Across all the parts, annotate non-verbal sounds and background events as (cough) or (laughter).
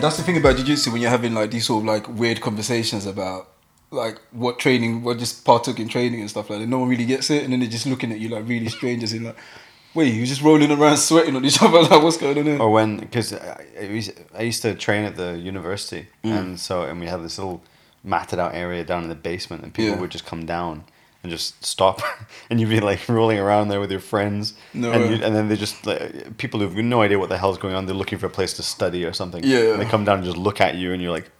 That's the thing about jiu-jitsu when you're having like these sort of like weird conversations about like what training, what just partook in training and stuff like that. No one really gets it, and then they're just looking at you like really strangers in like, wait, you're just rolling around (laughs) sweating on each other. (laughs) Like, what's going on here? Or when, because I, I used- to train at the university, Mm. and so and we had this little matted out area down in the basement, and people Yeah. would just come down and just stop, (laughs) and you'd be like rolling around there with your friends, No and you, and then they just like, people who've no idea what the hell's going on, they're looking for a place to study or something. Yeah. and they come down and just look at you, and you're like.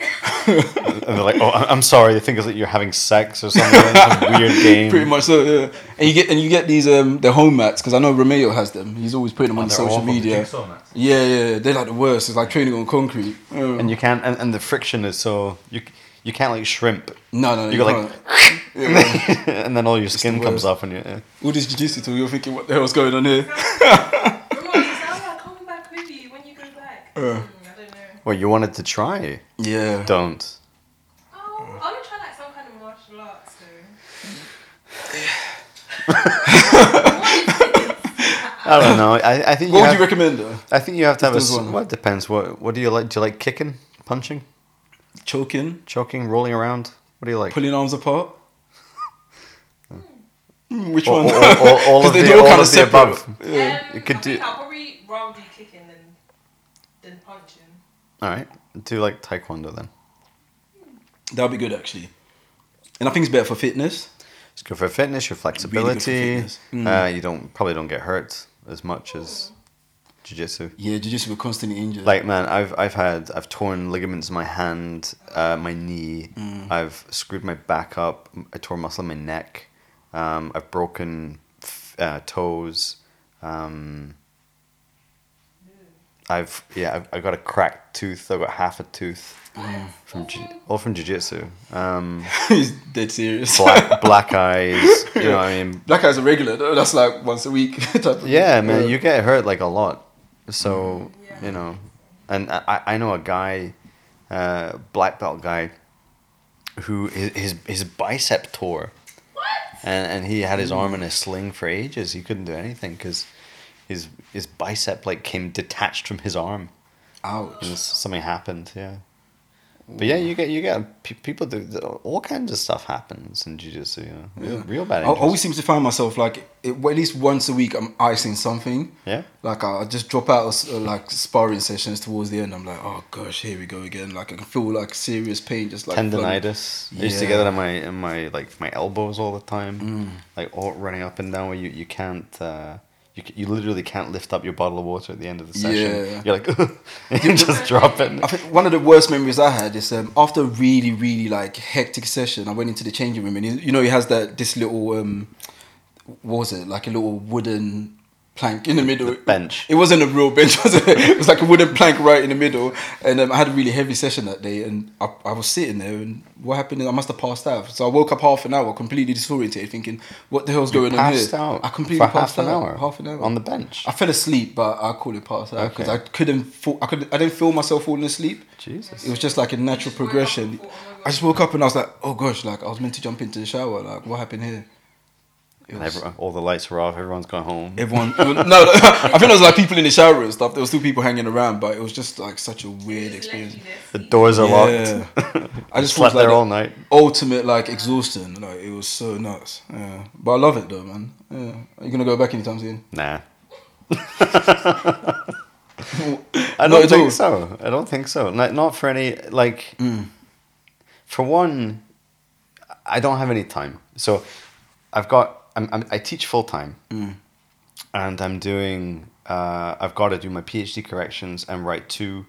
(laughs) and they're like, "Oh, I'm sorry." They think it's like you're having sex or something. some (laughs) weird game. Pretty much so, yeah. And you get and you get these um the home mats because I know Romeo has them. He's always putting them on Oh, they're social media. Yeah, yeah, they're like the worst. It's like training on concrete. And you can't, and, and the friction is so you you can't like shrimp. no, no, You you go can't. like, Yeah. (laughs) and then all your skin comes off, and you. Yeah. all this jiu-jitsu talk, you're thinking, what the hell's going on here? Remember, "Oh, back with you when you go back." Uh. I don't know. Well, you wanted to try. Yeah. Don't. Oh, I want to try like some kind of martial arts. So. (laughs) I don't know. I, I think you What would have, you recommend though? I think you have to have a. there's s- one. Well, it depends. What What do you like? Do you like kicking, punching, Choking, choking, rolling around? What do you like? pulling arms apart. Hmm, Which All, one? all, all, all (laughs) 'Cause of they the, do all all kinda of the above. Yeah. Um, You could I do- I'll probably rather do kicking than than punching. All right. Do like taekwondo then. That'd be good actually. And I think it's better for fitness. It's good for fitness, your Really good for flexibility. fitness. Mm. Uh, you don't probably don't get hurt as much as jiu-jitsu. Yeah, jiu-jitsu we're constantly injured. Like man, I've I've had I've torn ligaments in my hand, uh, my knee. Mm. I've screwed my back up. I tore muscle in my neck. Um, I've broken f- uh, toes. Um, I've yeah I've, I got a cracked tooth. I've got half a tooth from ju- all from jujitsu. Um, he's (laughs) dead serious. black black eyes. You (laughs) know what I mean. Black eyes are regular though. That's like once a week (laughs) type of Yeah, thing. man, you get hurt like a lot. So Yeah. you know, and I I know a guy, uh, black belt guy, who his his, his bicep tore, What? and and he had his arm in a sling for ages. He couldn't do anything because his his bicep like came detached from his arm, Ouch. and something happened. Yeah. But yeah, you get you get people do all kinds of stuff happens in jiu-jitsu, you know, real, real bad I always seem to find myself like it, well, at least once a week I'm icing something. yeah. Like I just drop out of uh, like sparring sessions towards the end. I'm like, oh gosh, here we go again. Like I can feel like serious pain, just like tendonitis. I used to get Yeah. that in my in my like my elbows all the time, Mm. like all running up and down. Where you you can't uh, you you literally can't lift up your bottle of water at the end of the session. Yeah. You're like (laughs) you just drop it. I think one of the worst memories I had is um, after a really, really like hectic session. I went into the changing room and you know he has that this little um, what was it like a little wooden plank in the middle. bench. It wasn't a real bench, (laughs) was it? It was like a wooden plank right in the middle. And um, I had a really heavy session that day, and I, I was sitting there, and what happened? is I must have passed out. So I woke up half an hour, completely disoriented, thinking, "What the hell's You going on here?" passed out I completely for passed half an out. hour Half an hour on the bench. I fell asleep, but I call it pass out because Okay. I couldn't. Fall, I could. I didn't feel myself falling asleep. Jesus. It was just like a natural just woke up progression. and thought, oh my I just woke up and I was like, "Oh gosh!" Like I was meant to jump into the shower. Like what happened here? It And was- everyone- all the lights were off. Everyone's gone home. Everyone, (laughs) no, (laughs) I think there was like people in the shower and stuff. There was still people hanging around, but it was just like such a weird experience. the doors are Yeah. locked. (laughs) I just slept felt like there all night. ultimate like exhaustion. Like it was so nuts. Yeah, but I love it though, man. Yeah, are you gonna go back anytime soon? Nah. I I don't think so. I don't think so. Not, not for any like. Mm. For one, I don't have any time. So, I've got. I'm, I'm, I teach full time, Mm. and I'm doing. Uh, I've got to do my PhD corrections and write two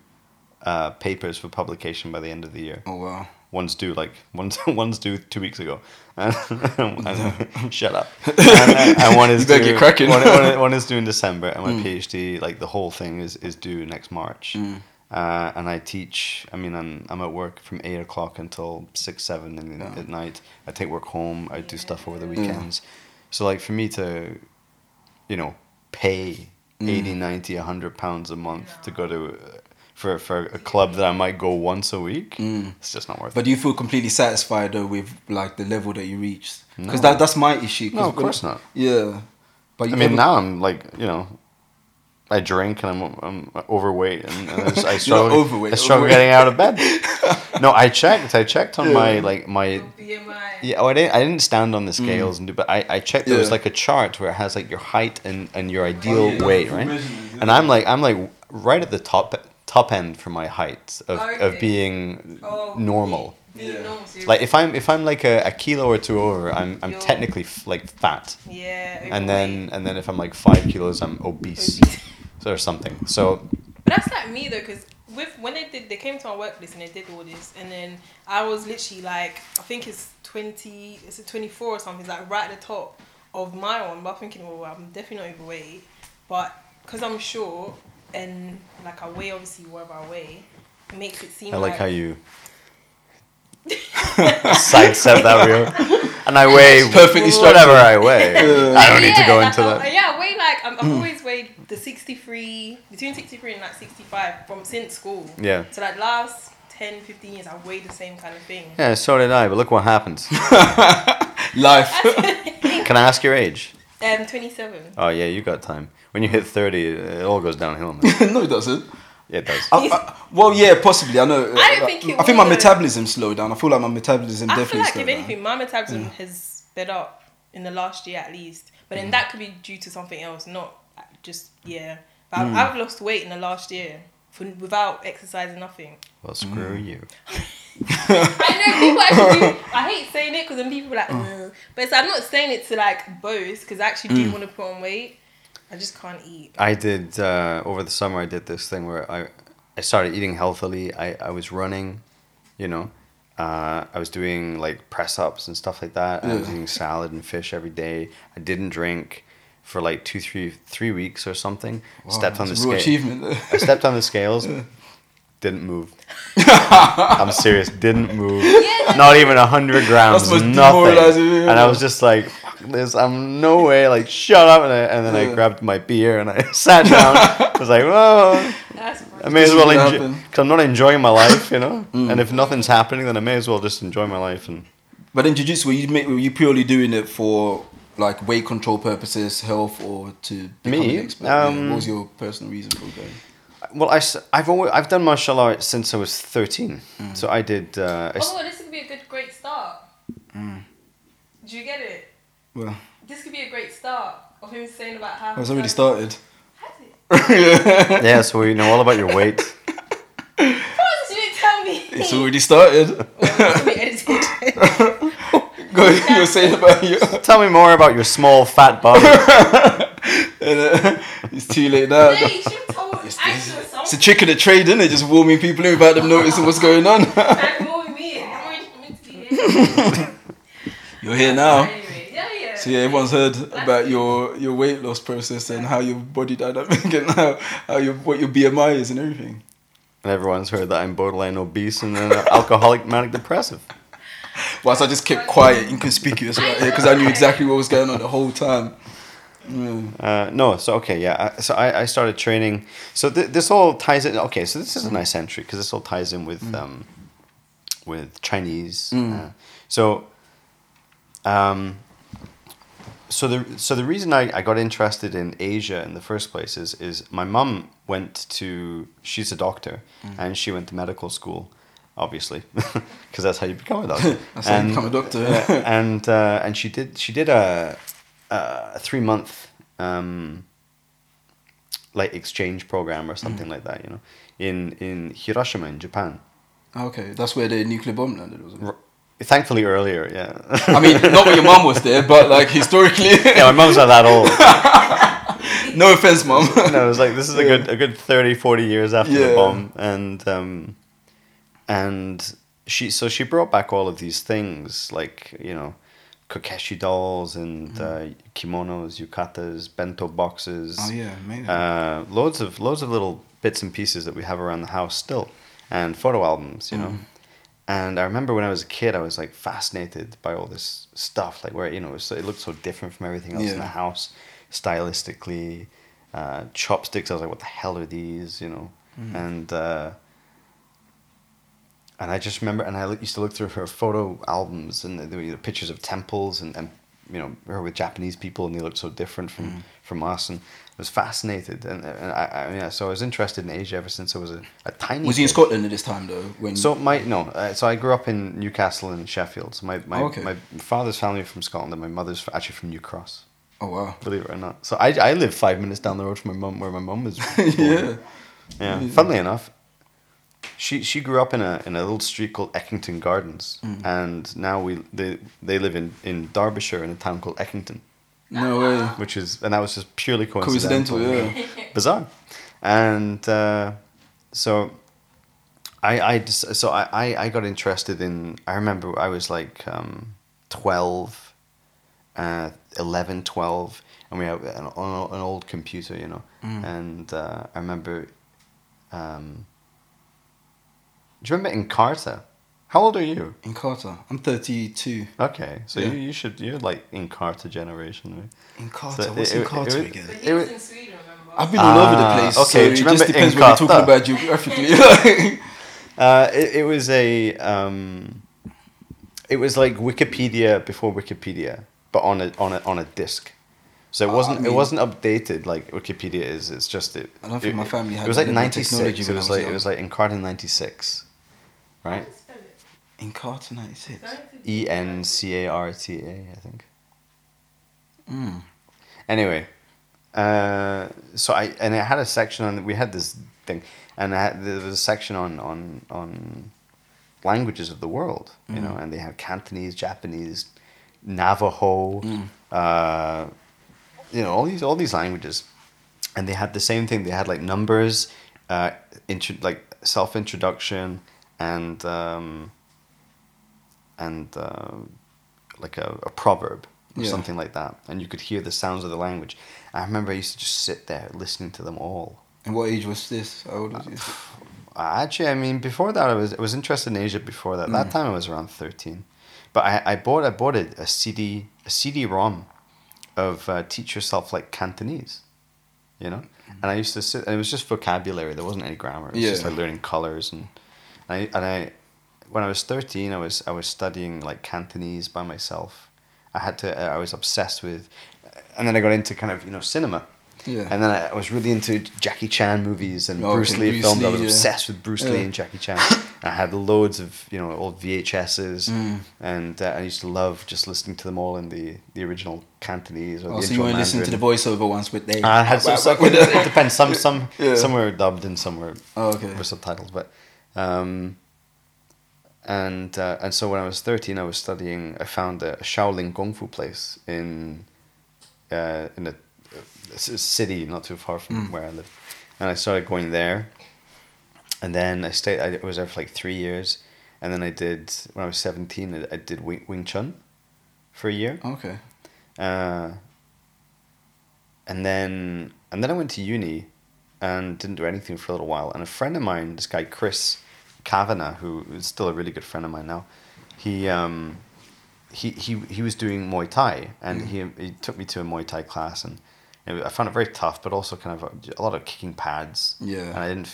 uh, papers for publication by the end of the year. Oh wow. One's due like (laughs) one's one's due two weeks ago. (laughs) And, and- (laughs) shut up. And, uh, and one is You due, cracking. One, one- one is due in December, and my Mm. PhD, like the whole thing, is is due next March. Mm. Uh, and I teach. I mean, I'm I'm at work from eight o'clock until six seven in, Yeah. at night. I take work home. I do stuff over the weekends. So like for me to, you know, pay Mm. 80, 90, 100 pounds a month to go to uh, for for a club that I might go once a week, it's just not worth it. But it. do you feel completely satisfied though with like the level that you reached? Because No. that that's my issue. No, of course not. Yeah, but I mean, now I'm like you know. I drink and I'm, I'm overweight and, and I, just, I (laughs) You're struggle. overweight, I struggle overweight. getting out of bed. (laughs) no, I checked. I checked on my like my BMI. Yeah, oh, I didn't. I didn't stand on the scales and do, but I, I checked. There was Mm. Like a chart where it has like your height and, and your ideal Oh, yeah, weight, right? yeah. And I'm like I'm like right at the top top end for my height of, of being Oh, normal. really? Yeah. Like if I'm if I'm like a, a kilo or two over, I'm I'm You're- technically f- like fat, yeah. and then and then if I'm like five kilos, I'm obese Obese. Or something. So But that's like me though, because with when they did, they came to my workplace and they did all this, and then I was literally like, I think it's twenty, it's a twenty four or something, it's like right at the top of my one. But I'm thinking, well, I'm definitely not overweight, but because I'm short and like I weigh obviously whatever I weigh, it makes it seem I like how you you. (laughs) sidestep that real. (laughs) And I weigh Perfectly whatever I weigh. I don't need to go into like, that. (laughs) Yeah, I weigh like I'm, I've mm. always weighed the 63, between 63 and like 65 from since school. Yeah. So like last 10, 15 years, I've weighed the same kind of thing. Yeah, so did I, but look what happens. (laughs) (laughs) life. (laughs) Can I ask your age? Um, 27. Oh yeah, you got time. When you hit thirty, it all goes downhill. Man. no, it doesned. Yeah, it does. I, I, well, yeah, possibly. I know. I don't uh, think it I think my metabolism slowed down. I feel like my metabolism I feel definitely like slowed if down. anything, my metabolism mm. has sped up in the last year at least. But Mm. then that could be due to something else, not just yeah. But Mm. I've, I've lost weight in the last year for without exercising, nothing. Well, screw Mm. you. (laughs) I know people actually do. I hate saying it because then people are like, Mm. Ugh. but it's, I'm not saying it to like boast because I actually do want to put on weight. I just can't eat. I did uh, over the summer. I did this thing where I, I started eating healthily. I, I was running, you know, uh, I was doing like press ups and stuff like that. I was eating salad and fish every day. I didn't drink for like two, three, three weeks or something. Wow, stepped on the that's a real scale. achievement. I stepped on the scales. (laughs) Didn't move. (laughs) I'm serious. Didn't move. (laughs) Not even a hundred grams. Nothing. And I was just like, "Fuck "This, I'm no way." Like, shut up. And, I, and then I grabbed my beer and I sat down. I was like, "Whoa." That's I may as well is gonna enjoy because I'm not enjoying my life, you know. (laughs) Mm. And if nothing's happening, then I may as well just enjoy my life. And But in jiu-jitsu, were you, ma- were you purely doing it for like weight control purposes, health, or to become Me? an expert? Um, what was your personal reason for going? well, I have always I've done martial arts since I was 13. Mm. So I did. Uh, I s- Oh, this could be a good, great start. Mm. Do you get it? Well, This could be a great start of him saying about how. I was already started. Has it? yeah, so we know all about your weight. Of course, you didn't tell me. It's already started. Well, it's gonna be edited. Go, you were saying about you. Tell me more about your small fat body. And, uh, it's too late now. Yeah, you should have told It's, it's, it's a trick of the trade, isn't it? Just warming people in without them noticing what's going on. Like, more with me. I'm already meant to be here. (laughs) You're here now. Anyway, yeah, yeah. So yeah, everyone's heard about your, your weight loss process and how your body dynamic (laughs) and how, how your what your BMI is and everything. And everyone's heard that I'm borderline obese and an alcoholic manic depressive. Whilst I just kept quiet, inconspicuous right here because I knew exactly what was going on the whole time. Mm. Uh, no, so okay, yeah. I- So I, I started training. So th- this all ties in. Okay, so this is a nice entry because this all ties in with um, with Chinese. Uh, so, um, so the so the reason I, I got interested in Asia in the first place is is my mum went to she's a doctor and she went to medical school, obviously, (laughs) because that's how you become a doctor. (laughs) That's how you become a doctor. (laughs) and uh, and she did she did a a three month um, like exchange program or something like that, you know, in in Hiroshima in Japan. Okay, that's where the nuclear bomb landed, wasn't it? R- Thankfully earlier, yeah. I mean, not when your mom was there, but like historically. (laughs) yeah, my mom's not that old. (laughs) no offense, mom. (laughs) no, it was like this is a Yeah. good a good 30, 40 years after Yeah. the bomb, and um, and she so she brought back all of these things like you know, kokeshi dolls and Mm. uh, kimonos, yukatas, bento boxes. oh yeah, amazing. uh, loads of loads of little bits and pieces that we have around the house still, and photo albums, you know. Mm. And I remember when I was a kid, I was like fascinated by all this stuff, like where you know it, was, it looked so different from everything else in the house, stylistically. Uh, chopsticks, I was like, what the hell are these? You know, and uh, and I just remember, and I used to look through her photo albums, and there were pictures of temples, and, and you know her with Japanese people, and they looked so different from from us, and was fascinated, and, and I, I mean, so I was interested in Asia ever since I was a, a tiny. Was he in. Scotland at this time though? When So my no, uh, so I grew up in Newcastle and Sheffield. So my my, Oh, okay. my father's family are from Scotland, and my mother's actually from New Cross. oh wow, Believe it or not. So I I live five minutes down the road from my mum, where my mum was. born. (laughs) yeah, Yeah. Funnily enough, she she grew up in a in a little street called Eckington Gardens, Mm. and now we they they live in in Derbyshire in a town called Eckington, no way, which is and that was just purely coincidental. coincidental, yeah. (laughs) Bizarre, and uh, so. I, I just, so I, I, got interested in I remember I was like um, 12 uh, 11 12 and we had an, an old computer you know Mm. and uh, I remember um, do you remember Encarta how old are you Encarta, I'm 32. okay so Yeah. you, you should you're like Encarta generation right? Encarta, So what's it- in it- Carter it- again? But It he was was- in Sweden, remember? I've been all over the Ah, place. okay, so do you it just remember depends what you're talking about geographically. (laughs) (laughs) Uh, it, it was a um, it was like Wikipedia before Wikipedia, but on a on a on a disc. So it I wasn't mean- it wasn't updated like Wikipedia is. It's just it. I don't think it- my family had It was like that level of ninety technology six. It was was like it was like Encarta ninety six, right? It. 96. E N C A R T A, I think. Mm. Anyway, uh, so I and it had a section on. We had this thing, and I had, there was a section on on on languages of the world. You know, and they had Cantonese, Japanese, Navajo, uh, you know, all these all these languages, and they had the same thing. They had like numbers, uh, intro, like self introduction, and um, and uh, like a, a proverb or Yeah. something like that, and you could hear the sounds of the language. I remember I used to just sit there listening to them all. And what age was this? How old was you? Uh, Actually, I mean, before that, I was I was interested in Asia. Before that, Mm. that time I was around thirteen, but I, I bought I bought a, a CD a CD-ROM of uh, Teach Yourself Like Cantonese, you know, and I used to sit and it was just vocabulary. There wasn't any grammar. It was just like learning colors and and I, and I when I was thirteen, I was I was studying like Cantonese by myself. I had to. I was obsessed with, and then I got into kind of you know cinema. Yeah. And then I, I was really into Jackie Chan movies and Oh, Bruce okay, Lee Bruce films. I was yeah. obsessed with Bruce Lee and Jackie Chan. I had loads of you know old VHSs, Mm. and uh, I used to love just listening to them all in the, the original Cantonese or Oh, the so you weren't listening to the voiceover ones with they? I had some, some, (laughs) it depends. Some some (laughs) Yeah. some were dubbed and some were Oh, okay. were subtitled, but um, and uh, and so when I was thirteen, I was studying. I found a Shaolin Kung Fu place in uh, in a, a city not too far from Mm. where I live, and I started going there. And then I stayed. I was there for like three years, and then I did when I was seventeen. I, I did Wing, Wing Chun for a year. Okay. Uh, and then and then I went to uni and didn't do anything for a little while. And a friend of mine, this guy Chris Kavanagh, who is still a really good friend of mine now, he um, he, he he was doing Muay Thai, and he he took me to a Muay Thai class, and was- I found it very tough, but also kind of a, a lot of kicking pads. Yeah. and I didn't.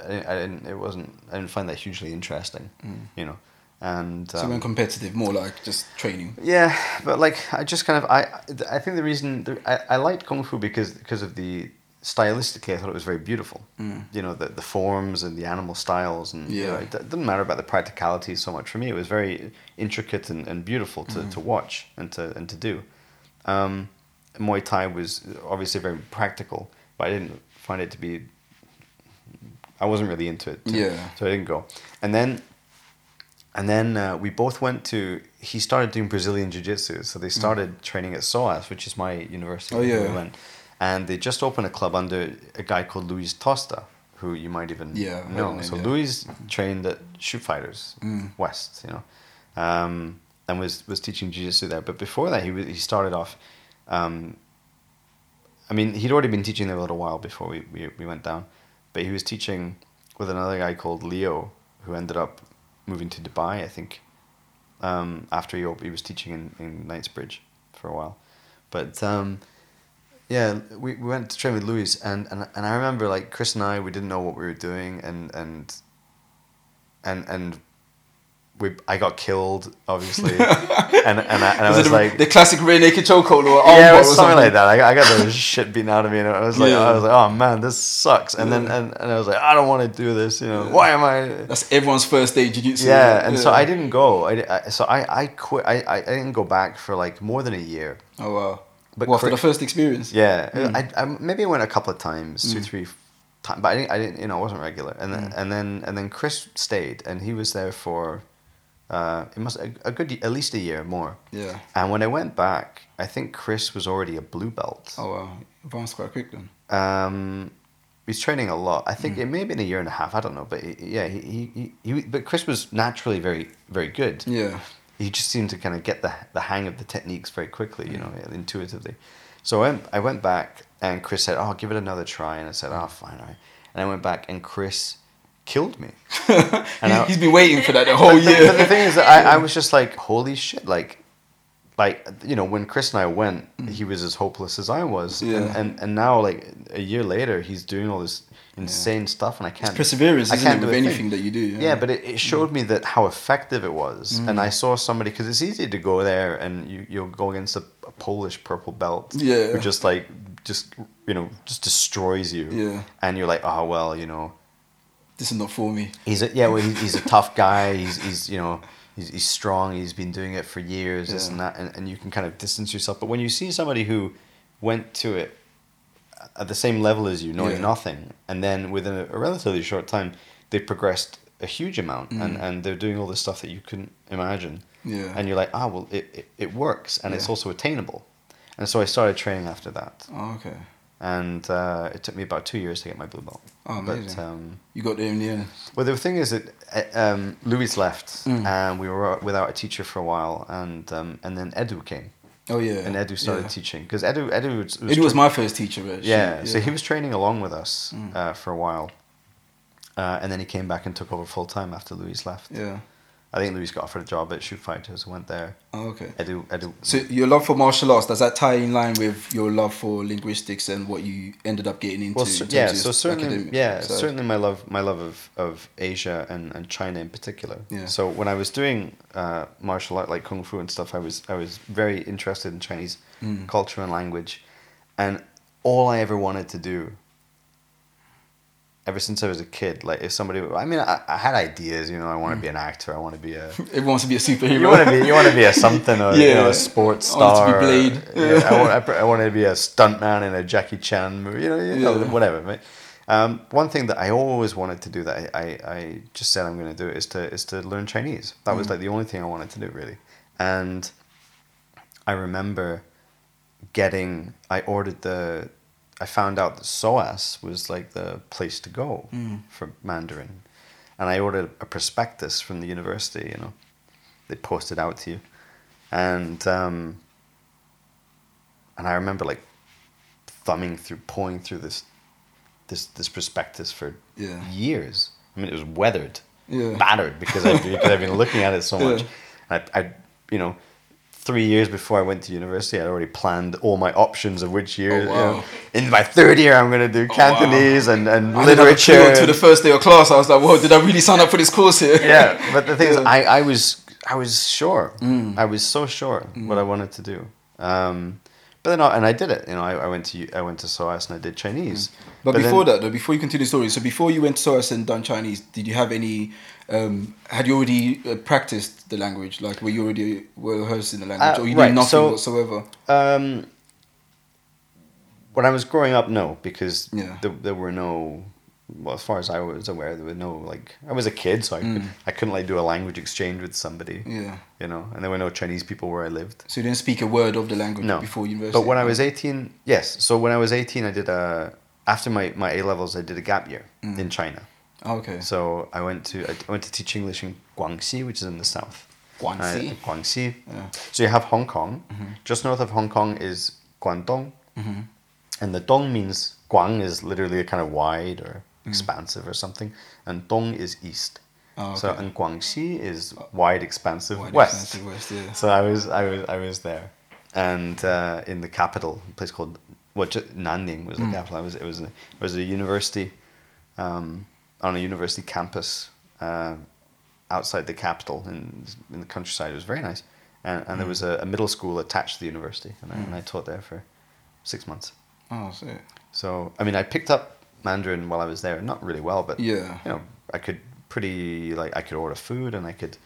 I didn't, I didn't. It wasn't. I didn't find that hugely interesting, you know. And So um, when competitive, more like just training. yeah, but like I just kind of I I think the reason the, I I liked kung fu because because of the stylistically I thought it was very beautiful. You know the the forms and the animal styles and you know, Yeah. it, didn't matter about the practicality so much for me. It was very intricate and, and beautiful to, to watch and to and to do. Um, Muay Thai was obviously very practical, but I didn't find it to be. I wasn't really into it. Yeah. So I didn't go, and then and then uh, we both went to. He started doing Brazilian Jiu Jitsu, so they started training at SOAS, which is my university. Mm. Oh, yeah. we went. And they just opened a club under a guy called Luis Tosta, who you might even Yeah, know. name, so yeah. Luis trained at Shoot Fighters Mm. West, you know, um, and was was teaching Jiu Jitsu there. But before that, he was, he started off. Um, I mean, he'd already been teaching there a little while before we, we, we went down, but he was teaching with another guy called Leo, who ended up moving to Dubai, I think, um, after he, he was teaching in, in Knightsbridge for a while. But um, yeah, we, we went to train with Louis, and, and and I remember like Chris and I, we didn't know what we were doing, and and and and we I got killed obviously, (laughs) and and I, and I Was, was it the, like. the classic rear naked chokehold or yeah, was or something like that. I, I got the (laughs) shit beaten out of me, and I was like, Yeah. I was like, oh man, this sucks. And then and, and I was like, I don't want to do this. You know, why am I? That's everyone's first day jiu-jitsu. Yeah, and so I didn't go. I, I so I I quit. I, I I didn't go back for like more than a year. Oh wow. But But after the first experience. Yeah, Mm. I, I maybe I went a couple of times, two, three times, but I didn't, I didn't, you know, it wasn't regular. And then, Mm. and then, and then Chris stayed, and he was there for, uh, it must a, a good, at least a year more. Yeah. And when I went back, I think Chris was already a blue belt. Oh wow. Advanced quite quick then. Um, he's training a lot. I Mm. think it may have been a year and a half. I don't know, but he, yeah, he, he, he, he, but Chris was naturally very, very good Yeah. He just seemed to kind of get the the hang of the techniques very quickly, you know, intuitively. So I went, I went back, and Chris said, "Oh, give it another try," and I said, "Oh, fine, all right." And I went back, and Chris killed me. (laughs) And I- He- He's been waiting for that the (laughs) whole but, year. but the thing is that I, I was just like, holy shit, like, like you know, when Chris and I went, he was as hopeless as I was, Mm. Yeah. and, and and now like a year later, he's doing all this insane stuff, and I can't. It's Perseverance, I isn't can't it, do with thing. anything that you do. Yeah, Yeah, but it, it showed me that how effective it was, and Mm. I saw somebody because it's easy to go there and you you'll go against a, a Polish purple belt, Yeah. who just like just you know just destroys you, Yeah. and you're like, oh well, you know, this is not for me. he's a, yeah, well, he's, he's a tough guy, he's he's you know. He's, he's strong. He's been doing it for years, this Yeah. and that, and, and you can kind of distance yourself. But when you see somebody who went to it at the same level as you, knowing Yeah. nothing, and then within a, a relatively short time, they progressed a huge amount, and, Mm. and they're doing all this stuff that you couldn't imagine. Yeah. And you're like, ah, well, it, it, it works, and it's also attainable. And so I started training after that, Oh, okay. and uh, it took me about two years to get my blue belt. Oh, amazing. But um, You got there in the end. well, the thing is that uh, um, Louis left, Mm. and we were without a teacher for a while, and um, and then Edu came, Oh yeah. and Edu started yeah. teaching because Edu Edu was, Edu was tra- my first teacher. Actually. yeah, so he was training along with us Mm. uh, for a while, uh, and then he came back and took over full time after Louis left. Yeah. I think Louis got offered a job at Shoot Fighters and went there. Oh, okay. I do. So your love for martial arts does that tie in line with your love for linguistics and what you ended up getting into? well, in terms yeah. So certainly, yeah, side? certainly my love, my love of, of Asia and, and China in particular. Yeah. So when I was doing uh, martial art like kung fu and stuff, I was I was very interested in Chinese Mm. culture and language, and all I ever wanted to do. Ever since I was a kid, like if somebody, I mean, I, I had ideas, you know, I want to be an actor, I want to be a, (laughs) Everyone wants to be a superhero. you want to be, you want to be a something, or you know, (laughs) Yeah. a sports I want to star. be Blade. or- yeah, I, want, (laughs) I, I want to be a stuntman in a Jackie Chan movie, you know, you know Yeah. whatever. Right? Um, one thing that I always wanted to do that I, I, I just said I'm going to do is to is to learn Chinese. That Mm. was like the only thing I wanted to do really, and I remember getting. I ordered the. I found out that SOAS was like the place to go Mm. for Mandarin, and I ordered a prospectus from the university. You know, they post it out to you, and um, and I remember like thumbing through, pulling through this this this prospectus for Yeah. years. I mean, it was weathered, Yeah. battered because I because I've been looking at it so (laughs) much. Yeah. I, I, you know, three years before I went to university, I'd already planned all my options of which year. Oh, wow. know, in my third year, I'm going to do wow. Cantonese and and I literature. until the first day of class. I was like, "Whoa, did I really sign up for this course here?" yeah, but the thing is, (laughs) I, I was I was sure. Mm. I was so sure what I wanted to do. Um, but then, I, and I did it. You know, I, I went to I went to SOAS and I did Chinese. But, then- before that, though, before you continue the story, so before you went to SOAS and done Chinese, did you have any? Um, had you already uh, practiced the language? Like, were you already well rehearsed in the language, Uh, or you right, knew nothing so- whatsoever? Um, when I was growing up, no, because Yeah. there, there were no. Well, as far as I was aware, there were no like. I was a kid, so I could, Mm. I couldn't like do a language exchange with somebody, Yeah. you know, and there were no Chinese people where I lived. So you didn't speak a word of the language No, before university. But when I was eighteen, yes. So when I was eighteen, I did a after my my A levels, I did a gap year Mm. in China. Oh, okay. So I went to I went to teach English in Guangxi, which is in the south. Guangxi? Uh, Guangxi. Yeah. So you have Hong Kong. Just north of Hong Kong is Guangdong, Mhm. and the Dong means Guang is literally a kind of wide or Mm. expansive or something, and Dong is east. Oh, So okay. and Guangxi is wide, expansive Wide west. expansive west, yeah. So I was I was I was there, and uh, in the capital, a place called Well, Nanning was the capital. It was it was a, it was a university, um, on a university campus, uh, outside the capital in in the countryside. It was very nice, and and there was a, a middle school attached to the university, and I, and I taught there for six months. Oh, so So I mean, I picked up Mandarin while I was there. Not really well, but Yeah. you know, I could pretty like I could order food and I could.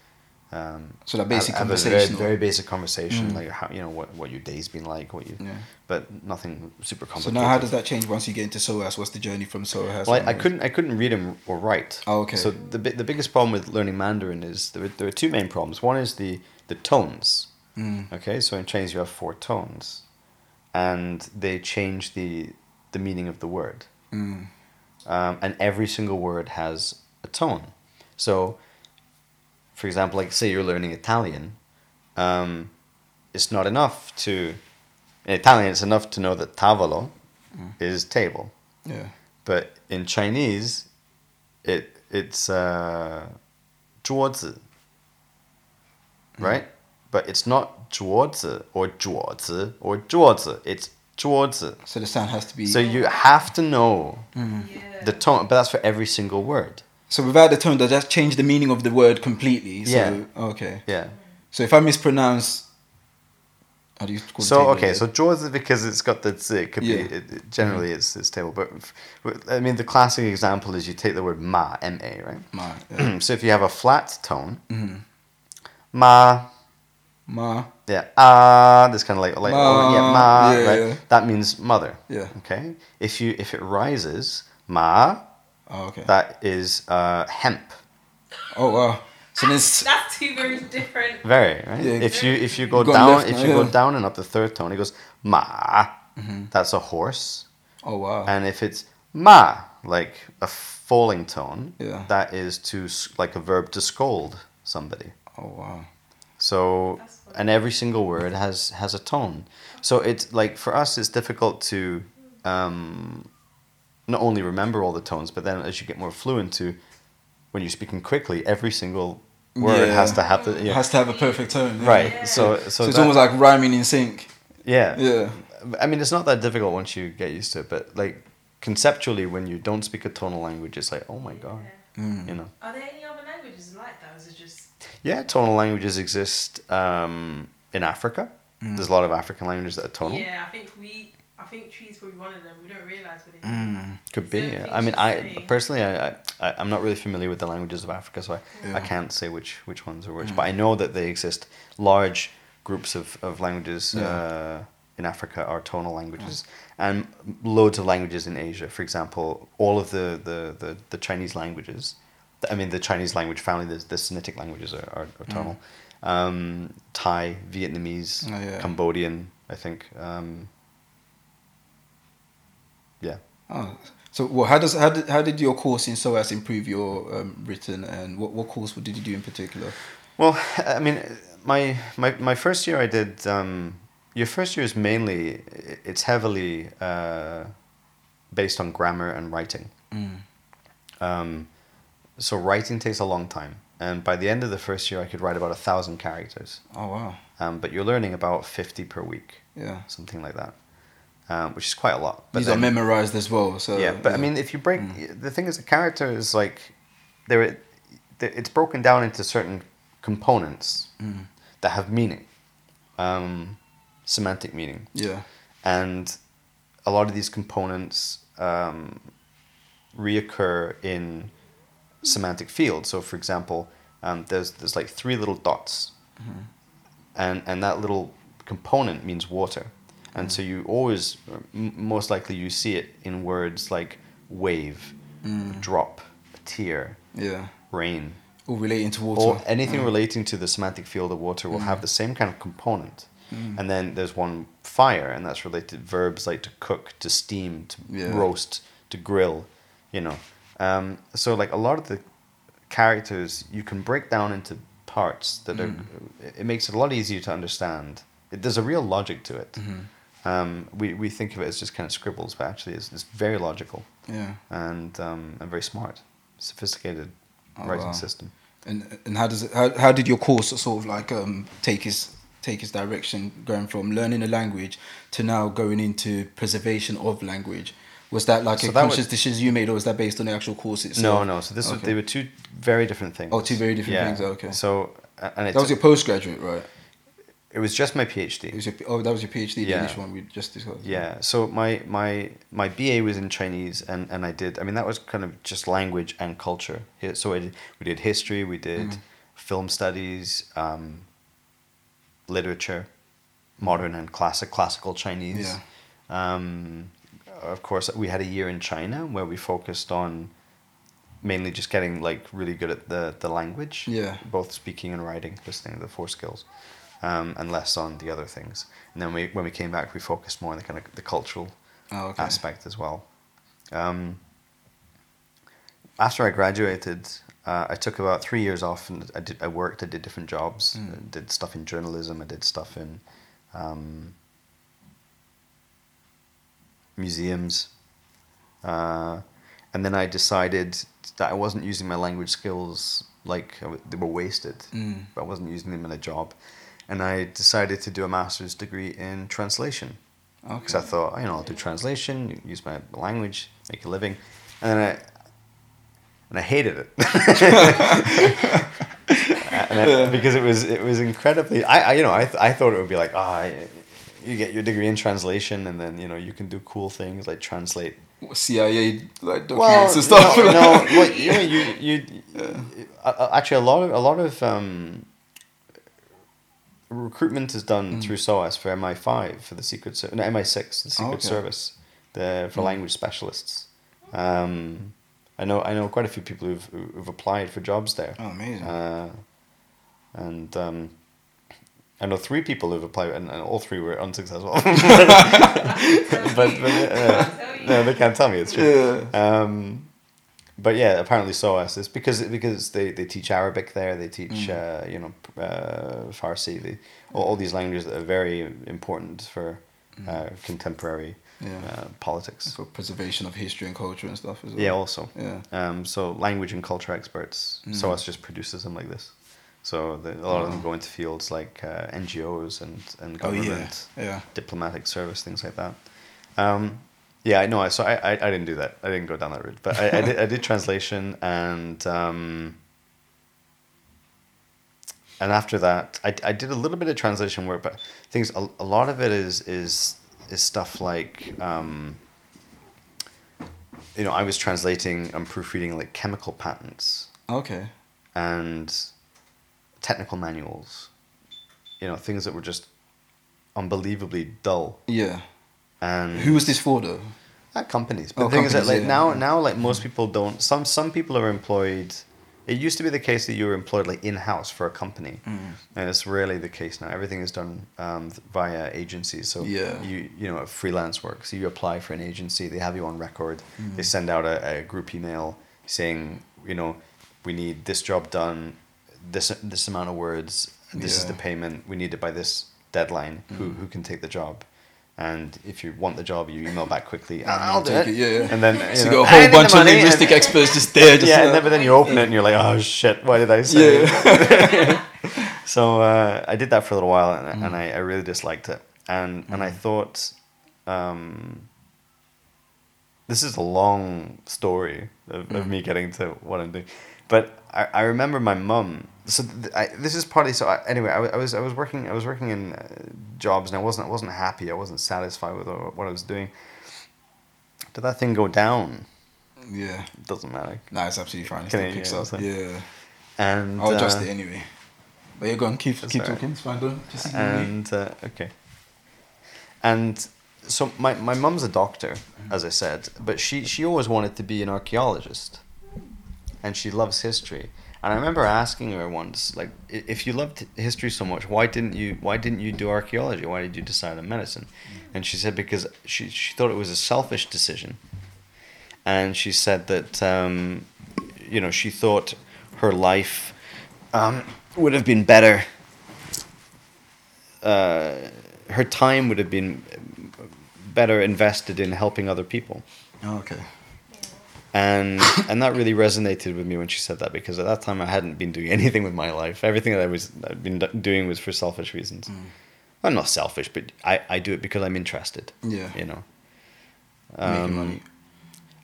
Um, So like basic have- have a very, very basic conversation, Mm. like how you know what what your day's been like, what you, Yeah. but nothing super complicated. So now, how does that change once you get into SOAS? What's the journey from SOAS? Well, I, I couldn't I couldn't read them or write. Oh, okay. So the the biggest problem with learning Mandarin is there are, there are two main problems. One is the the tones. Mm. Okay, so in Chinese you have four tones, and they change the the meaning of the word. Mm. Um, and every single word has a tone. So, for example, like say you're learning Italian, um, it's not enough to in Italian. It's enough to know that tavolo is table. Yeah. But in Chinese, it it's uh, 桌子, right? But it's not 桌子 or 桌子 or 桌子. It's 桌子. So the sound has to be. So you have to know Yeah. the tone, but that's for every single word. So without the tone, does that change the meaning of the word completely? So, Yeah. Okay. Yeah. So if I mispronounce, how do you call So okay, so 桌子 because it's got the it could Yeah. Mm-hmm. be it, it generally it's it's table, but f- but, I mean the classic example is you take the word ma m a right. ma, yeah. (clears throat) so if you have a flat tone, Mhm. ma ma, Yeah, ah, this kind of like like oh, yeah, Ma, ma, yeah, right? That means mother. Yeah. Okay. If you if it rises, ma, oh, okay. that is uh, hemp. oh wow. So this, That's two very different. Very right. Yeah. If you if you go Go down left if now, you go yeah. Mm-hmm. down and up the third tone, it goes ma. That's a horse. oh wow. And if it's ma, like a falling tone, Yeah. that is to like a verb to scold somebody. oh wow. So and every single word has has a tone. So it's like for us, it's difficult to um, not only remember all the tones, but then as you get more fluent to when you're speaking quickly, every single word Yeah. has to have the yeah. has to have a perfect tone. yeah. right. Yeah. So so, So, it's that- almost like rhyming in sync. yeah Yeah. I mean, it's not that difficult once you get used to it, but like conceptually, when you don't speak a tonal language, it's like oh my god, Mm. you know. Are there any other languages like that? Or is it just Yeah, tonal languages exist um, in Africa. There's a lot of African languages that are tonal. Yeah, I think we. I think tree's probably one of them. We don't realize what it is. Mm. Could be. Certain Yeah. I mean, I say. personally, I, I, I'm not really familiar with the languages of Africa, so I, I can't say which which ones are which. But I know that they exist. Large groups of, of languages Yeah. uh, in Africa are tonal languages, and loads of languages in Asia. For example, all of the the, the, the Chinese languages. I mean, the Chinese language family, the, the Sinitic languages are, are, are tonal. Um, Thai, Vietnamese, Oh, yeah. Cambodian, I think. Um, yeah. Oh. So well, how does how did how did your course in SOAS improve your um, written and what, what course did you do in particular? Well, I mean, my my my first year I did. Um, your first year is mainly it's heavily uh, based on grammar and writing. Mm. Um, so writing takes a long time, and by the end of the first year, I could write about a thousand characters. Oh wow. Um, but you're learning about fifty per week, Yeah. something like that, um, which is quite a lot. But These then- are memorized as well. So yeah, but I mean, if you break the thing is, a character is like there. It's broken down into certain components that have meaning, um, semantic meaning, yeah. and a lot of these components um, reoccur in semantic fields. So, for example, um, there's there's like three little dots, and and that little component means water, and so you always m- most likely you see it in words like wave, mm. drop, tear, yeah, rain, all relating to water. or anything mm. relating to the semantic field of water will have mm. the same kind of component. And then there's one fire, and that's related to verbs like to cook, to steam, to Yeah. roast, to grill, you know. Um, so like a lot of the characters you can break down into parts that are. It makes it a lot easier to understand. It, there's a real logic to it. Mm-hmm. Um, we we think of it as just kind of scribbles, but actually it's, it's very logical yeah. and um, and very smart, sophisticated Oh, writing wow. system. And and how does it how, how did your course sort of like um take us take his direction, going from learning a language to now going into preservation of language? Was that like So a that conscious would- decision you made, or was that based on the actual course No, itself? no. So this was they were two very different things. Oh, two very different Yeah. things, okay. So and it, That was your postgraduate, right? It was just my PhD. It was your, oh, that was your PhD, Yeah. initial one we just discussed. Yeah. So my my my BA was in Chinese, and and I did. I mean, that was kind of just language and culture. So I did, we did history, we did Mm. film studies, um, literature, modern and classic classical Chinese. Yeah. Um, of course, we had a year in China where we focused on mainly just getting like really good at the the language. Yeah. Both speaking and writing, listening, the four skills, um, and less on the other things. And then we when we came back, we focused more on the kind of the cultural Oh, okay. aspect as well. Um, after I graduated, uh, I took about three years off and I did. I worked. I did different jobs. Mm. I did stuff in journalism. I did stuff in um, museums, uh, and then I decided that I wasn't using my language skills like they were wasted. Mm. I wasn't using them in a job, and I decided to do a master's degree in translation because I thought, you know, I'll do translation, use my language, make a living, and then I and I hated it. (laughs) I- because it was it was incredibly. I, I you know I, th- I thought it would be like ah you get your degree in translation and then you know you can do cool things like translate. CIA like documents Well, and stuff. no, no well, you know you you (laughs) uh, uh, actually a lot of a lot of um, recruitment is done Mm. through SOAS for MI five for the secret Service, no, MI six the secret okay. service the for Mm. language specialists. Um, I know I know quite a few people who've who've applied for jobs there. Oh, amazing. Uh, and um, I know three people who've applied, and, and all three were unsuccessful. (laughs) (laughs) but but uh, (laughs) no, they can't tell me it's true. Um, but yeah, apparently SOAS is because because they, they teach Arabic there. They teach uh, you know uh, Farsi. They, all, all these languages that are very important for uh, contemporary Yeah. uh, politics. for preservation of history and culture and stuff as well. Yeah, also. Yeah. Um, so language and culture experts. Mm. SOAS just produces them like this. So the, a lot of them go into fields like uh, NGOs and, and Oh government, yeah. Yeah. diplomatic service, things like that. Um, yeah, I know. So I, I, I didn't do that. I didn't go down that route. But I, I, did, I did translation and um, and after that, I, I did a little bit of translation work, but things a, a lot of it is is is stuff like um, you know I was translating and proofreading like chemical patents Okay. and technical manuals, you know things that were just unbelievably dull Yeah. And Who was this for though? at companies. But Oh, the thing is that like yeah. now now like most people don't some some people are employed it used to be the case that you were employed like in house for a company. Mm. And it's rarely the case now. Everything is done um, via agencies. So Yeah. you you know freelance work. So you apply for an agency, they have you on record. Mm. They send out a, a group email saying, you know, we need this job done, this this amount of words, this is the payment, we need it by this deadline. Who Mm. who can take the job? And if you want the job, you email back quickly. I'll I'll do take it. it, yeah, yeah. And then So you you know, got a whole bunch of money," linguistic and- experts just there. Just yeah, and then, but then you open it and you're like, oh shit, why did I say? Yeah. (laughs) so uh, I did that for a little while, and, Mm. and I, I really disliked it, and and I thought, um, this is a long story of, of Mm. me getting to what I'm doing, but I, I remember my mum. So th- I, this is partly so. I, anyway, I, I was I was working I was working in uh, jobs, and I wasn't I wasn't happy. I wasn't satisfied with what I was doing. Did that thing go down? yeah. It Doesn't matter. No, it's absolutely fine. It Can still picks yeah, up. Yeah. And I'll adjust uh, it anyway. But you're going Keep keep alright. talking. It's fine. Don't just and uh, okay and so my, my mum's a doctor as i said but she, she always wanted to be an archaeologist and she loves history and i remember asking her once like if you loved history so much why didn't you why didn't you do archaeology why did you decide on medicine and she said because she, she thought it was a selfish decision and she said that um, you know she thought her life um, would have been better uh, her time would have been better invested in helping other people. Oh, okay. And (coughs) and that really resonated with me when she said that because at that time I hadn't been doing (laughs) anything with my life. Everything that I was I'd been doing was for selfish reasons. I'm not selfish, but I, I do it because I'm interested. Yeah. you know. Making Um, money.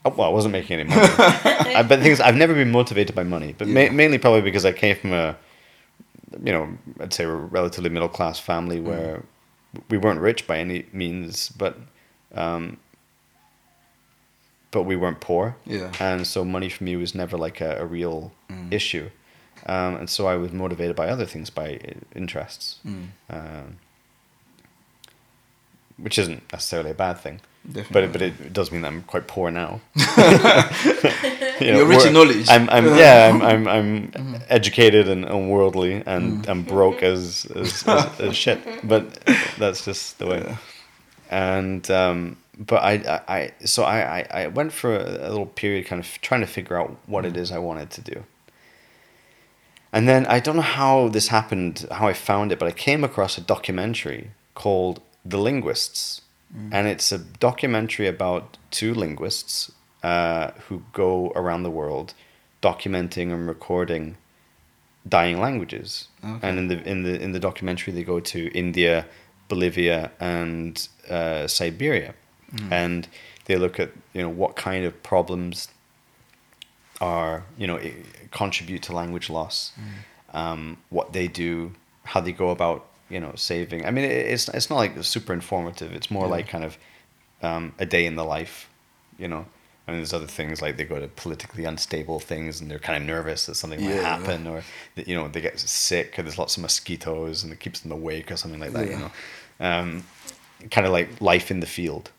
Oh, well, I wasn't making any money. (laughs) I, but the thing is, I've never been motivated by money, but Yeah. ma- mainly probably because I came from a, you know, I'd say a relatively middle class family Mm. where we weren't rich by any means, but, um, but we weren't poor. Yeah. And so money for me was never like a, a real issue. Um, and so I was motivated by other things, by uh, interests, Mm. um, which isn't necessarily a bad thing. Definitely. But but it does mean that I'm quite poor now. (laughs) (laughs) You You're rich in knowledge. I'm, I'm yeah, I'm I'm, (laughs) I'm educated and worldly and I'm broke as as, as as shit. But that's just the way. And um, but I, I I so I I I went for a, a little period, kind of trying to figure out what it is I wanted to do. And then I don't know how this happened, how I found it, but I came across a documentary called The Linguists. And it's a documentary about two linguists uh, who go around the world documenting and recording dying languages. Okay. And in the in the in the documentary they go to India, Bolivia and uh, Siberia. And they look at, you know, what kind of problems are you know contribute to language loss, um, what they do, how they go about you know saving. I mean, it's it's not like super informative. It's more Yeah. like kind of um, a day in the life, you know. I mean, there's other things like they go to politically unstable things and they're kind of nervous that something might Yeah. happen or that, you know they get sick or there's lots of mosquitoes and it keeps them awake or something like that. You know, um, kind of like life in the field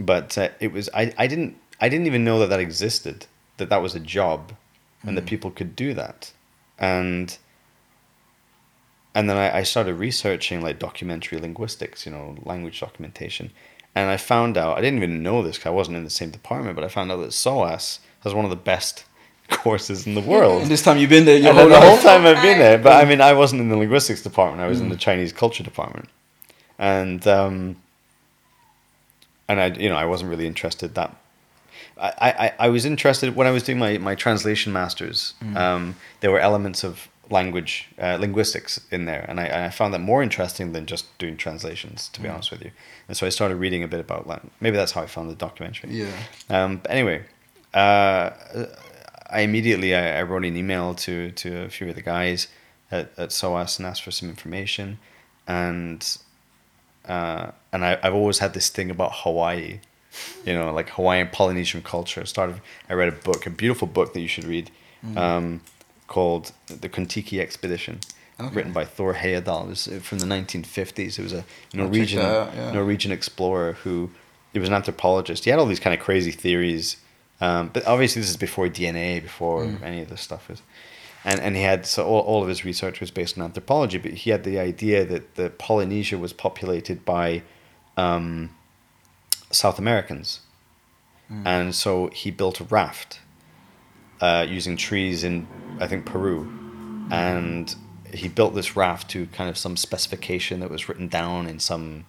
but uh, it was I, I didn't I didn't even know that that existed that that was a job and that people could do that. And and then I, I started researching like documentary linguistics you know language documentation. And I found out I didn't even know this because I wasn't in the same department but I found out that SOAS has one of the best (laughs) courses in the world. And this time you've been there your whole the whole time I've been there, but I (laughs) mean, I wasn't in the linguistics department. I was in the Chinese culture department, and um, and I, you know, I wasn't really interested that. I, I, I was interested when I was doing my, my translation masters. Um, there were elements of language uh, linguistics in there, and I, and I found that more interesting than just doing translations. To be honest with you, and so I started reading a bit about that. Maybe that's how I found the documentary. Yeah. Um, but anyway, uh, I immediately I, I wrote an email to to a few of the guys at, at SOAS and asked for some information, and uh, and I, I've always had this thing about Hawaii, you know, like Hawaiian Polynesian culture. I started. I read a book, a beautiful book that you should read, um, called The Kon-Tiki Expedition. Okay. Written by Thor Heyerdahl. It was uh, from the 1950s. It was a Norwegian out, yeah. Norwegian explorer who he was an anthropologist. He had all these kind of crazy theories, um, but obviously this is before DNA, before Mm. any of this stuff is. And and he had so all, all of his research was based on anthropology, but he had the idea that the Polynesia was populated by um, South Americans, and so he built a raft uh, using trees in I think Peru, and he built this raft to kind of some specification that was written down in some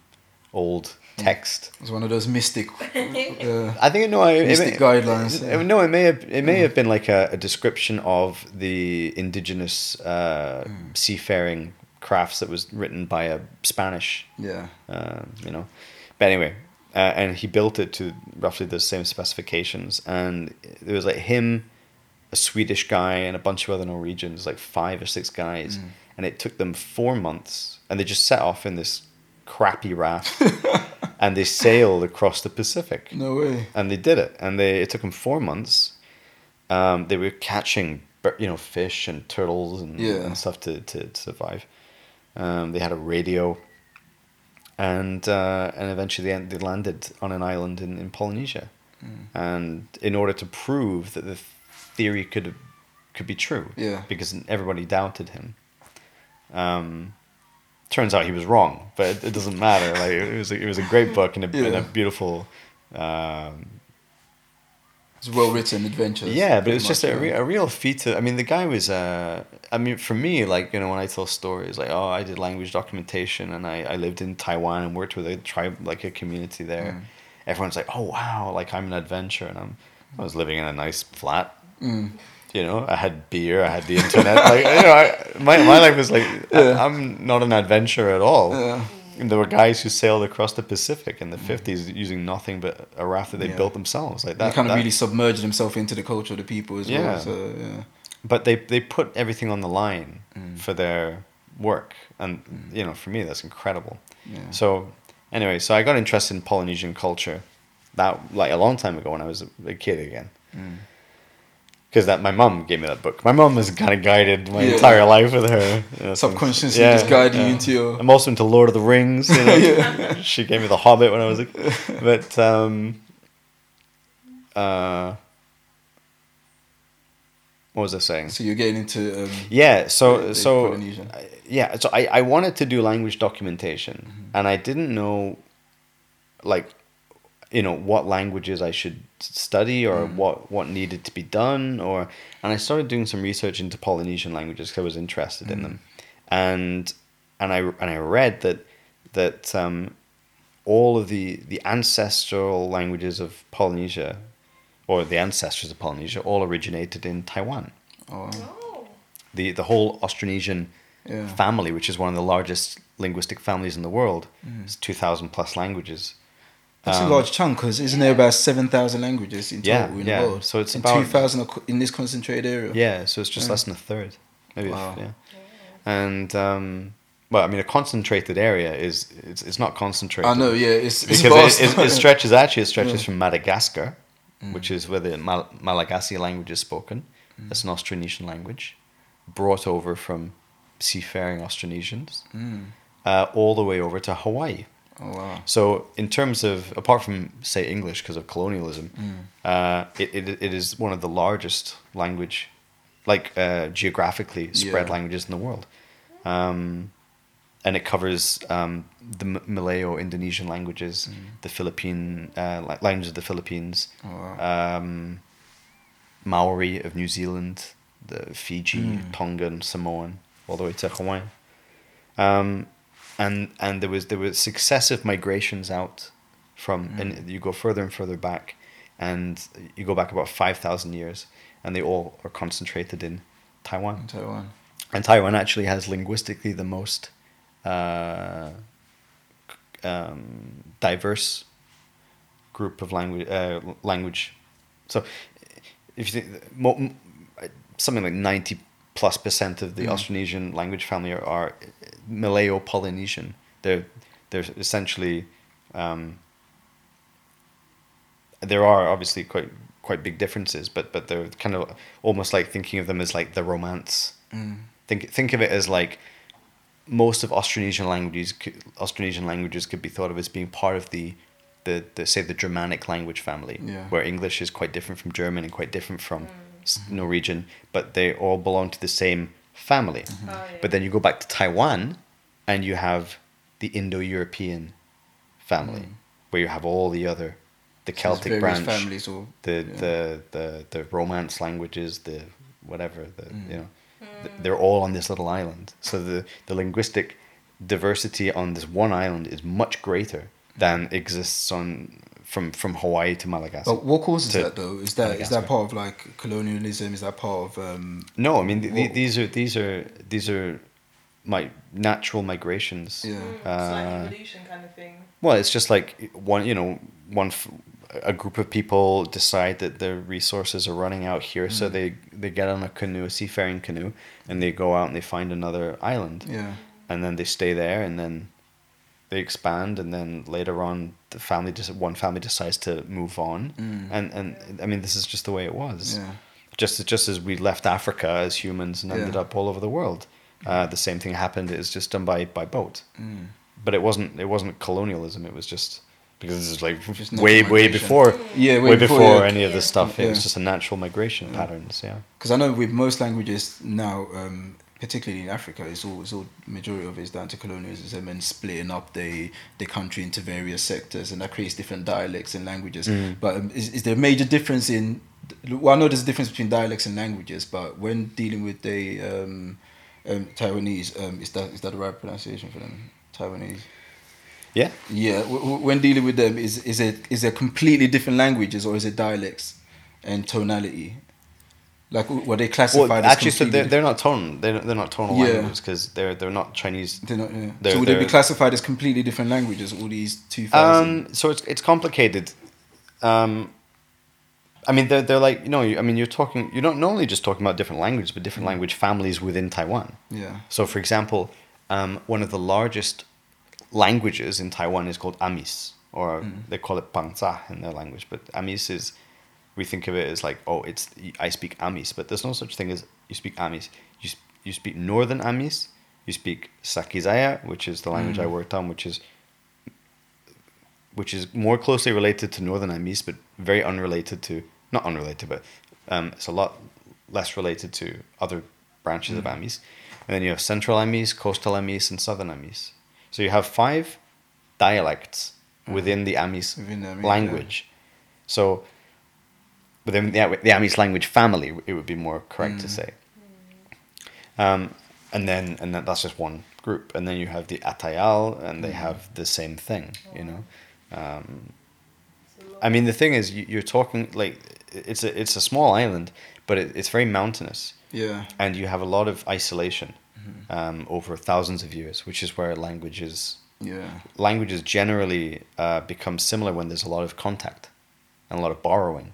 old text. It's one of those mystic. (laughs) Uh, I think no, it, Mystic it, guidelines, it- yeah. no, it may have it may have been like a, a description of the indigenous uh, Hmm. seafaring crafts that was written by a Spanish yeah. uh, you know. But anyway, uh, and he built it to roughly the same specifications, and there was like him, a Swedish guy, and a bunch of other Norwegians, like five or six guys, and it took them four months, and they just set off in this crappy raft, (laughs) and they sailed across the Pacific, No way. and they did it, and they it took them four months. Um, they were catching, you know, fish and turtles and, Yeah. and stuff to, to, to survive. Um, they had a radio, and uh, and eventually they, they landed on an island in, in Polynesia, and in order to prove that the theory could could be true, Yeah. because everybody doubted him. Um, turns out he was wrong, but it, doesn't matter. Like it was a, it was a great book and a, and a beautiful. Um, It's well written adventures. yeah, but it's just a, re- a real feat. To, I mean, the guy was. Uh, I mean, for me, like you know, when I tell stories, like oh, I did language documentation, and I, I lived in Taiwan and worked with a tribe, like a community there. Mm. Everyone's like, oh wow, like I'm an adventure and I'm I was living in a nice flat. Mm. You know, I had beer, I had the internet. like you know, I, my my life was like I, am not an adventurer at all. Yeah. And there were guys who sailed across the Pacific in the fifties using nothing but a raft that they Mm. Yeah. built themselves. Like They that, kind of that- really submerged themselves into the culture of the people as Yeah. well. So yeah. but they they put everything on the line Mm. for their work, and you know, for me, that's incredible. Yeah. So anyway, so I got interested in Polynesian culture that like a long time ago when I was a, a kid again. Mm. Because that my mom gave me that book. My mom has kind of guided my Yeah. entire life with her. you know, Subconsciously since- just guiding you into your- I'm also into Lord of the Rings. You know? (laughs) she gave me The Hobbit when I was a kid, (laughs) but um, uh, what was I saying? So you're getting into um, Yeah, so so yeah, so I, I wanted to do language documentation, Mm-hmm. and I didn't know, like, you know, what languages I should study or Mm. what what needed to be done, or and I started doing some research into Polynesian languages because I was interested in Mm. them, and and I and I read that that um, all of the the ancestral languages of Polynesia, or the ancestors of Polynesia, all originated in Taiwan oh, Oh. the the whole Austronesian Yeah. family, which is one of the largest linguistic families in the world, is two thousand plus languages. That's Um, a large chunk because isn't there about seven thousand languages in Yeah, total in yeah. the world? So it's and about- two thousand in this concentrated area. Yeah, so it's just Yeah. less than a third, maybe. Wow. Yeah, and um, well, I mean, a concentrated area is it's, it's not concentrated. I know. Yeah, it's, because it, it, it (laughs) stretches actually it stretches Yeah. from Madagascar, Mm. which is where the Mal- Malagasy language is spoken. It's an Austronesian language, brought over from seafaring Austronesians, Mm. uh, all the way over to Hawaii. Oh wow. So, in terms of, apart from, say, English because of colonialism, Mm. uh, it, it, it is one of the largest language, like uh, geographically spread Yeah. languages in the world. Um, and it covers um, the M- Malayo Indonesian languages, the Philippine uh, la- language of the Philippines, Oh, wow. um, Maori of New Zealand, the Fiji, Mm. Tongan, Samoan, all the way to Hawaii. Um, and and there was there were successive migrations out from and you go further and further back, and you go back about five thousand years, and they all are concentrated in Taiwan. in Taiwan. And Taiwan actually has linguistically the most uh, um, diverse group of language. Uh, language. So, if you think mo- something like ninety plus percent of the Mm. Austronesian language family are, are Malayo-Polynesian. They're they're essentially. Um, there are obviously quite quite big differences, but but they're kind of almost like thinking of them as like the Romance. Mm. Think think of it as like most of Austronesian languages could- Austronesian languages could be thought of as being part of the the, the say the Germanic language family, Yeah. where English is quite different from German and quite different from s Norwegian, but they all belong to the same family. Mm-hmm. Oh, yeah. But then you go back to Taiwan, and you have the Indo-European family, where you have all the other, the There's Celtic various branch, families or the, yeah. the the the Romance languages, the whatever, the Mm. you know, th- they're all on this little island. So the the linguistic diversity on this one island is much greater than exists on from from Hawaii to Madagascar. But what causes that though? Is that is Madagascar. that part of like colonialism? Is that part of um, No, I mean th- th- these are these are these are my natural migrations. yeah? Mm, it's Uh, like evolution kind of thing. Well, it's just like one, you know, one, f- a group of people decide that their resources are running out here, so they they get on a canoe, a seafaring canoe, and they go out and they find another island, Yeah. and then they stay there, and then they expand, and then later on, the family just one family decides to move on, Mm. and and I mean, this is just the way it was. Yeah. Just just as we left Africa as humans and ended Yeah. up all over the world, uh, the same thing happened. It's just done by by boat Mm. but it wasn't it wasn't colonialism. It was just because this is like Just way way before Yeah, way, way before, before, yeah. any of this stuff. It was just a natural migration patterns. Yeah. Because I know with most languages now, um, particularly in Africa, it's all it's all majority of it is down to colonialism and splitting up the the country into various sectors, and that creates different dialects and languages. Mm. But um, is is there a major difference in? Well, I know there's a difference between dialects and languages, but when dealing with the um, um, Taiwanese, um, is that is that the right pronunciation for them? Taiwanese. Yeah. Yeah, w- w- when dealing with them, is is it is it completely different languages or is it dialects? and tonality. Like were they classified Well, as actually, so they're, they're not tone. They're, they're not tonal Yeah. languages because they're they're not Chinese. They're not, yeah. They're- so would they be classified as completely different languages? All these two. Um, so it's it's complicated. Um, I mean, they're they're like you know. I mean, you're talking. You're not normally just talking about different languages, but different language families within Taiwan. yeah. So, for example, um, one of the largest languages in Taiwan is called Amis, or they call it Pangcah in their language. But Amis is, we think of it as like, oh, it's I speak Amis, but there's no such thing as you speak Amis. You you speak Northern Amis. You speak Sakizaya, which is the language I mm. worked on, which is which is more closely related to Northern Amis, but very unrelated to not unrelated, but um, it's a lot less related to other branches of mm. Amis. And then you have Central Amis, Coastal Amis, and Southern Amis. So you have five dialects mm. within the Amis Within the Amis, language. So within the, the Amis language family, it would be more correct to say. Um, and then and then that's just one group. And then you have the Atayal, and they have the same thing. You know. Um, I mean, the thing is, you, you're talking like it's a it's a small island, but it, it's very mountainous, Yeah. and you have a lot of isolation um, over thousands of years, which is where languages Yeah. languages generally uh, become similar when there's a lot of contact and a lot of borrowing.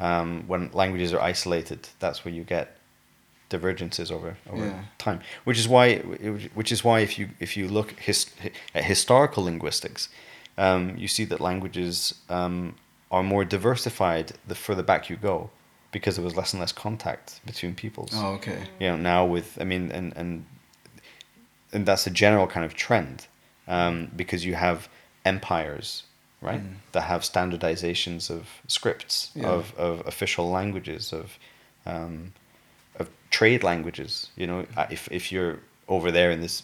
Um, when languages are isolated, that's where you get divergences over over Yeah. time. Which is why, which is why if you if you look his, at historical linguistics, um, you see that languages um, are more diversified the further back you go, because there was less and less contact between peoples Oh, okay. you know now with i mean and and and that's a general kind of trend um, because you have empires right? That have standardizations of scripts Yeah. of, of official languages of um, of trade languages you know? Uh, if, if you're over there in this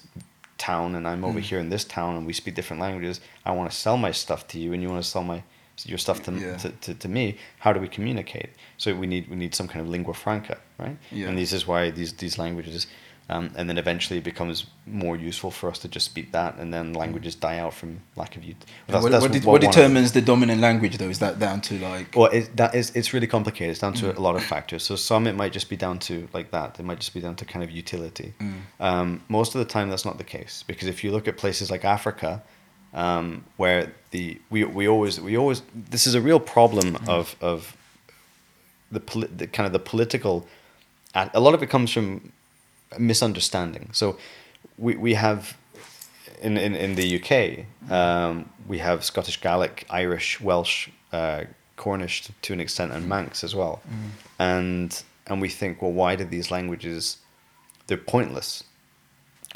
town and i'm over here in this town and we speak different languages i want to sell my stuff to you and you want to sell my your stuff to, Yeah. to, to, to me how do we communicate? So we need we need some kind of lingua franca right? Yeah. and this is why these these languages um, and then eventually it becomes more useful for us to just speak that and then languages die out from lack of use what, what, what determines the dominant language though? Is that down to like? well it, that is it's really complicated it's down to Mm. a lot of factors so some it might just be down to like that it might just be down to kind of utility Mm. um, most of the time that's not the case because if you look at places like africa um, where the we, we always we always this is a real problem Mm. of of the, poli- the kind of the political a lot of it comes from misunderstanding so we, we have in, in, in the UK, um, we have Scottish Gaelic, Irish, Welsh, uh, Cornish to, to an extent, and Manx as well. And and we think, well, why did these languages? They're pointless,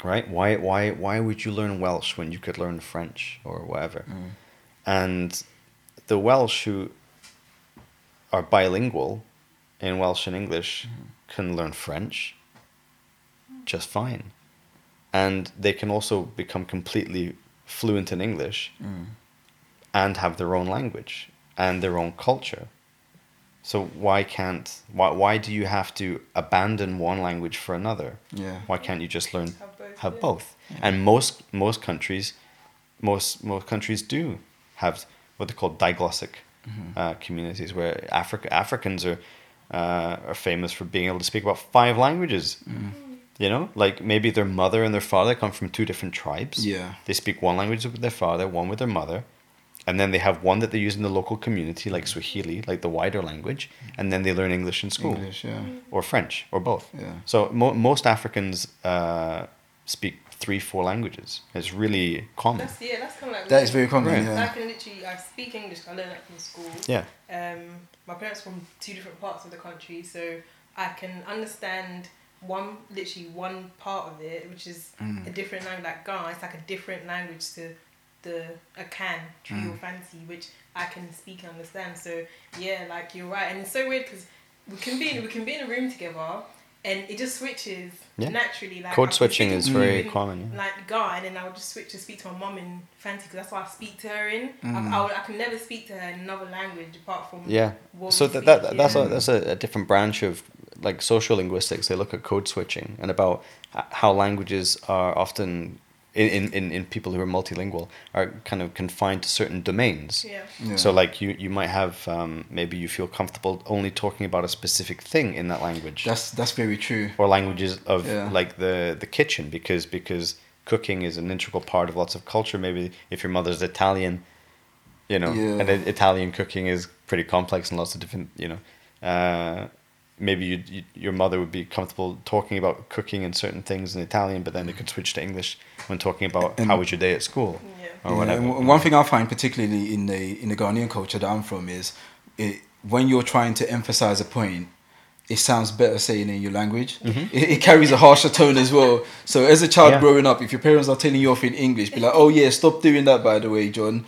right? Why why why would you learn Welsh when you could learn French or whatever? And the Welsh who are bilingual in Welsh and English can learn French just fine and they can also become completely fluent in English and have their own language and their own culture. So why can't why why do you have to abandon one language for another? Yeah. Why can't you just learn Have both, have yeah. both? And most most countries most most countries do have what they call diglossic uh, communities where Africa Africans are uh, are famous for being able to speak about five languages. You know, like maybe their mother and their father come from two different tribes. Yeah. They speak one language with their father, one with their mother, and then they have one that they use in the local community, like Swahili, like the wider language, and then they learn English in school English, yeah. or French or both. Yeah. So mo- most Africans uh, speak three, four languages. It's really common. That's yeah, that's kind of like That is very common. Right. Yeah. I can literally I speak English. I learned that from school. Yeah. Um, my parents from two different parts of the country, so I can understand one literally one part of it, which is Mm. a different language. Like Ghana, it's like a different language to the Akan Twi Mm. or Fante, which I can speak and understand. So yeah, like you're right, and it's so weird because we can be in, we can be in a room together. And it just switches Yeah. naturally. Like Code switching is very common, yeah. Like Ghana, and then I would just switch to speak to my mom in Fante because that's what I speak to her in. Mm. I, I, would, I can never speak to her in another language apart from Yeah. what So that, that that's yeah. a that's a, a different branch of like social linguistics. They look at code switching and about how languages are often in, in, in, in people who are multilingual are kind of confined to certain domains. Yeah. Yeah. So like you, you might have um, maybe you feel comfortable only talking about a specific thing in that language That's that's very true. or languages of Yeah. like the the kitchen because because cooking is an integral part of lots of culture. Maybe if your mother's Italian, you know, Yeah. and Italian cooking is pretty complex and lots of different, you know. Uh, maybe you, you your mother would be comfortable talking about cooking and certain things in Italian, but then they could switch to English when talking about And- how was your day at school Yeah. or Yeah, whatever. and one thing I find particularly in the in the Ghanaian culture that I'm from is it, when you're trying to emphasize a point, it sounds better saying in your language. It, it carries a harsher tone as well. So as a child Mm-hmm. Yeah. growing up, if your parents are telling you off in English, be like, "Oh yeah, stop doing that." By the way, John,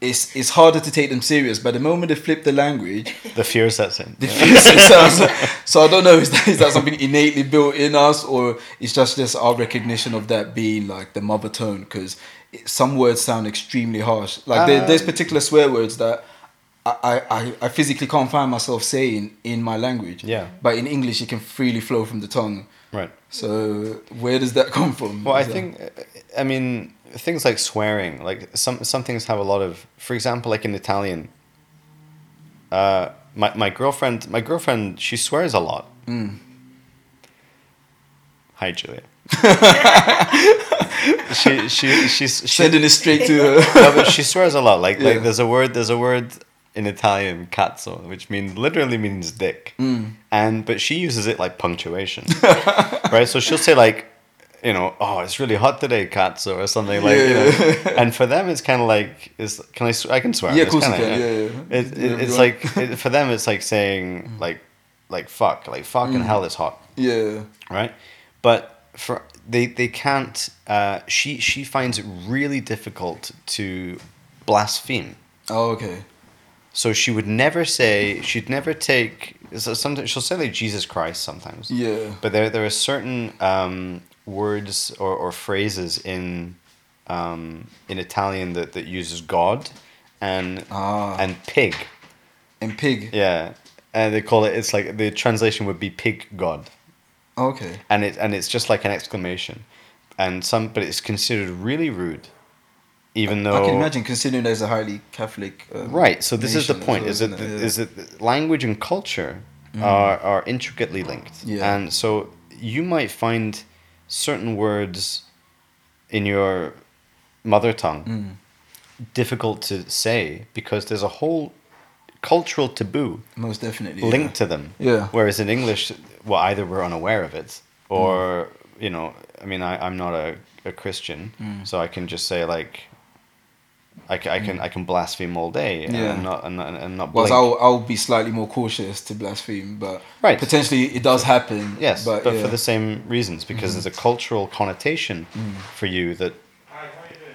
it's it's harder to take them serious. But the moment they flip the language, The fear sets in. the it sounds. So I don't know is that, is that something innately built in us, or it's just just our recognition of that being like the mother tone? Because some words sound extremely harsh. Like there, there's particular swear words that. I, I, I physically can't find myself saying in my language. Yeah. But in English, it can freely flow from the tongue. Right. So where does that come from? Well, I Is that- think, uh, I mean, things like swearing, like some some things have a lot of, for example, like in Italian. Uh, my my girlfriend, my girlfriend, she swears a lot. Mm. Hi, Julia. (laughs) she she she's she, sending it straight to her. (laughs) no, but she swears a lot. Like Yeah. like there's a word there's a word in Italian, cazzo, which means literally means dick. Mm. And but she uses it like punctuation. (laughs) right? So she'll say like you know, oh, it's really hot today, cazzo, or something like, you know. And for them, it's kind of like, is can I? sw- I can swear. Yeah, of course kinda- can, yeah, yeah. It, it, Yeah, it's like it, for them, it's like saying like, like fuck, like fucking Mm. hell, it's hot yeah. right? But for they they can't. Uh, she she finds it really difficult to blaspheme. Oh, okay. So she would never say. She'd never take. So sometimes she'll say like Jesus Christ sometimes. Yeah. But there there are certain um, words or, or phrases in um, in Italian that, that uses God and Ah. and pig. And pig. Yeah. And they call it. It's like the translation would be pig God Okay. and it and it's just like an exclamation, and some but it's considered really rude, even though I can imagine considering there's a highly Catholic. Um, right. So this is the point: well, is that it? is that language and culture are are intricately linked, Yeah. and so you might find certain words in your mother tongue Mm. difficult to say because there's a whole cultural taboo Most definitely. yeah. linked to them. Yeah. Whereas in English, well, either we're unaware of it, or you know, I mean, I, I'm not a, a Christian, Mm. so I can just say like, I can I can, I can blaspheme all day, and Yeah. not and, not- and not blink. I'll, I'll be slightly more cautious to blaspheme, but Right. potentially it does happen. Yes, but, but, yeah. Mm-hmm. for the same reasons, because there's a cultural connotation for you that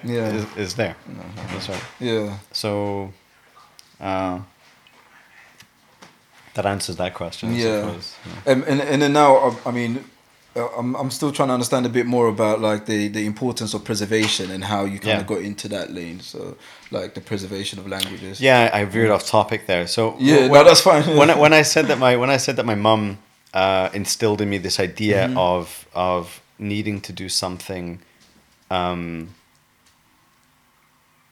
yeah, is, is there. That's right. yeah, So, uh, that answers that question. I Yeah. suppose. Yeah. and and and then now I- mean, I'm I'm still trying to understand a bit more about like the the importance of preservation and how you kind Yeah. of got into that lane. So like the preservation of languages. Yeah, I veered off topic there. So Yeah, when, no, that's fine. (laughs) when I, when I said that my when I said that my mum uh, instilled in me this idea Mm-hmm. of of needing to do something um,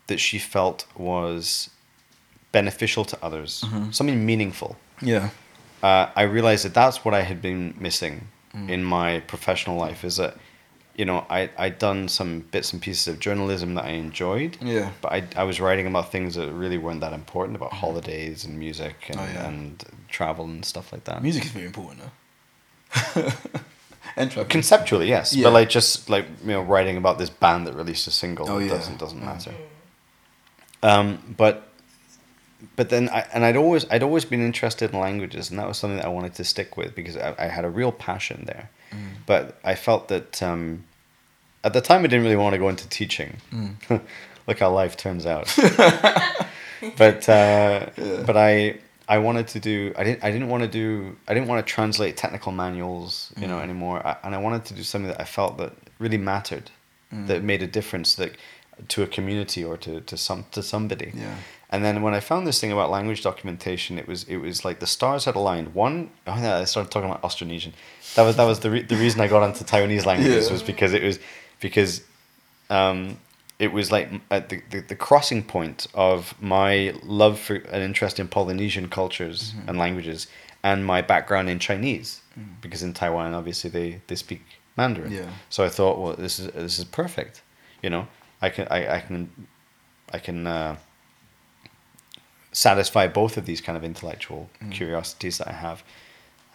that she felt was beneficial to others, Mm-hmm. something meaningful. Yeah. Uh, I realized that that's what I had been missing Mm. in my professional life. Is that you know I I'd done some bits and pieces of journalism that I enjoyed. Yeah. But I, I was writing about things that really weren't that important about holidays and music and, Oh, yeah. and travel and stuff like that. Music is very important, though. (laughs) and travel. Conceptually, yes, Yeah. but like just like you know writing about this band that released a single Oh, yeah. doesn't doesn't matter. Um, but but then I, and I'd always I'd always been interested in languages, and that was something that I wanted to stick with because I, I had a real passion there. Mm. But I felt that um, at the time I didn't really want to go into teaching. Mm. (laughs) Look how life turns out. (laughs) but uh, but I I wanted to do I didn't I didn't want to do I didn't want to translate technical manuals you Mm. know anymore I, and I wanted to do something that I felt that really mattered Mm. that made a difference that to a community or to, to some to somebody Yeah. and then when I found this thing about language documentation it was it was like the stars had aligned one oh yeah I started talking about Austronesian that was that was the re- the reason I got onto Taiwanese languages Yeah. was because it was because um, it was like at the, the, the crossing point of my love for an interest in Polynesian cultures Mm-hmm. and languages and my background in Chinese because in Taiwan obviously they, they speak Mandarin. Yeah. So I thought, well, this is this is perfect. You know, I can I, I can I can uh, satisfy both of these kind of intellectual curiosities that I have.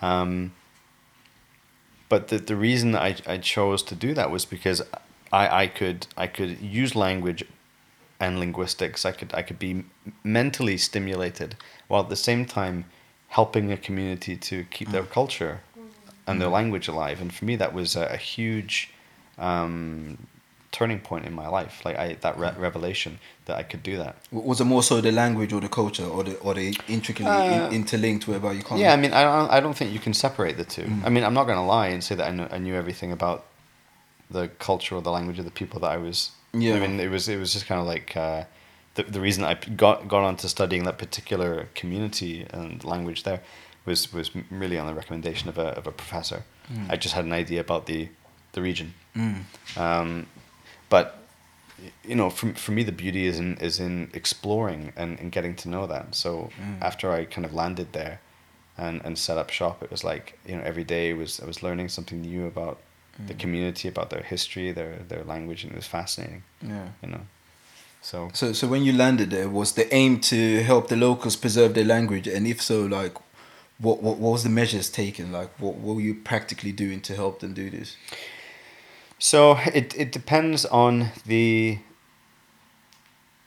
Um, but the the reason I, I chose to do that was because I, I could I could use language and linguistics. I could I could be mentally stimulated while at the same time helping a community to keep their culture and their language alive. And for me, that was a, a huge um, turning point in my life. Like I that re- revelation that I could do that. Was it more so the language or the culture, or the or the intricately Uh, in, interlinked whereby you can't? Yeah, I mean, I don't, I don't think you can separate the two. I mean, I'm not going to lie and say that I, knew I knew everything about the culture or the language of the people that I was. Yeah. I mean, it was it was just kind of like uh, the the reason I got got onto studying that particular community and language there was was really on the recommendation of a of a professor. I just had an idea about the the region. Um, but you know, for, for me, the beauty is in is in exploring and, and getting to know them. So mm. after I kind of landed there, and, and set up shop, it was like you know every day was I was learning something new about the mm. community, about their history, their their language, and it was fascinating. Yeah. You know, so So, so when you landed there, was the aim to help the locals preserve their language, and if so, like, what what, what was the measures taken? Like, what, what were you practically doing to help them do this? So it it depends on the.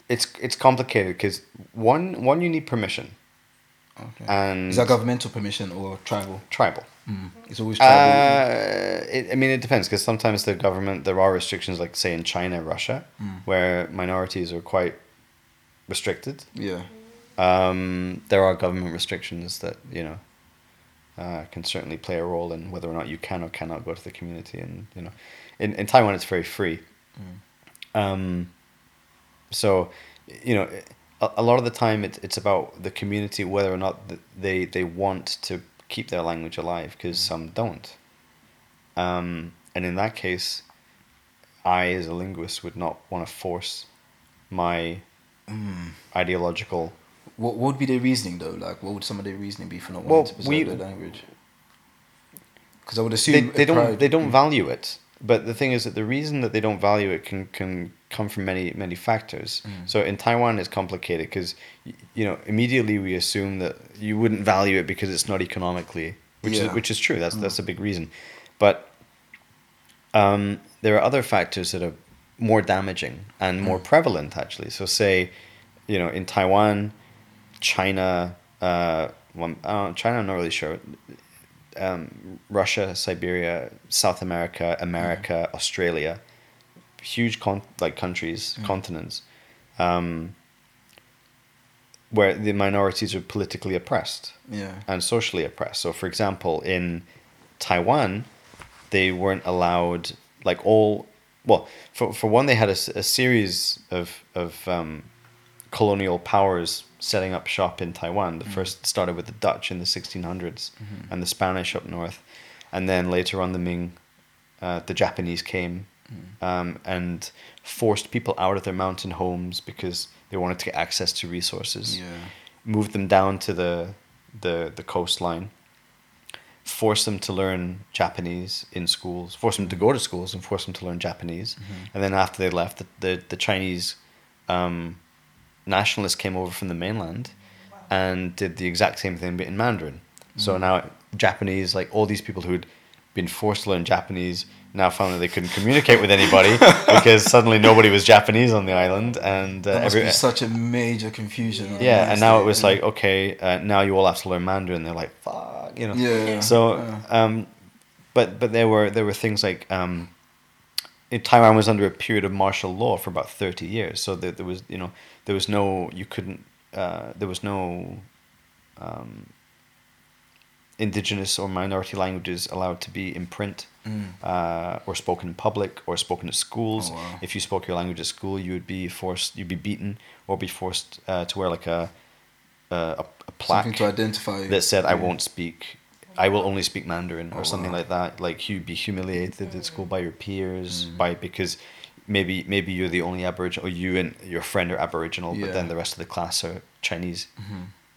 It's it's complicated because one one you need permission Okay. and Is that governmental permission or tribal? tribal. It's always tribal. Uh, it, I mean, it depends because sometimes the government there are restrictions, like say in China, Russia, where minorities are quite restricted. yeah. Um, there are government restrictions that you know uh, can certainly play a role in whether or not you can or cannot go to the community, and you know, in in Taiwan it's very free. Um, so, you know, a, a lot of the time it, it's about the community whether or not they they want to keep their language alive because some don't. Um, and in that case, I as a linguist would not want to force my ideological What, what would be their reasoning though? Like, what would some of their reasoning be for not Well, wanting to preserve we- their language? Because I would assume they, they don't they don't value it. But the thing is that the reason that they don't value it can can come from many many factors. So in Taiwan, it's complicated because you know immediately we assume that you wouldn't value it because it's not economically, which Yeah. is which is true. That's that's a big reason, but um, there are other factors that are more damaging and more prevalent actually. So say, you know, in Taiwan, China, uh, well, uh, China, I'm not really sure. Um, Russia, Siberia, South America, America, Australia, huge con- like countries, continents, um, where the minorities are politically oppressed Yeah. and socially oppressed. So, for example, in Taiwan, they weren't allowed like all. Well, for for one, they had a series of of um, colonial powers setting up shop in Taiwan. The first started with the Dutch in the 1600s, and the Spanish up north, and then later on the Ming, uh, the Japanese came. Um, and forced people out of their mountain homes because they wanted to get access to resources. Yeah. moved them down to the the the coastline, forced them to learn Japanese in schools, forced them to go to schools and forced them to learn Japanese, and then after they left, the the, the Chinese um, nationalists came over from the mainland and did the exact same thing but in Mandarin. So now Japanese, like all these people who'd been forced to learn Japanese, now found that they couldn't communicate with anybody (laughs) because suddenly nobody was Japanese on the island, and uh, every, such a major confusion. on the yeah, and now it was yeah. like, okay, uh, now you all have to learn Mandarin. They're like, fuck, you know. Yeah. So, yeah. um, but but there were there were things like um, Taiwan was under a period of martial law for about thirty years. So there, there was you know there was no you couldn't uh, there was no um, indigenous or minority languages allowed to be in print uh, or spoken in public or spoken at schools. Mm. Oh, wow. If you spoke your language at school, you would be forced, you'd be beaten or be forced uh, to wear like a a, a plaque Something to identify. that said, "I won't speak." I will only speak Mandarin or Oh, something wow. like that. Like you'd be humiliated at school by your peers Mm. by because maybe maybe you're the only Aboriginal, or you and your friend are Aboriginal, but then the rest of the class are Chinese.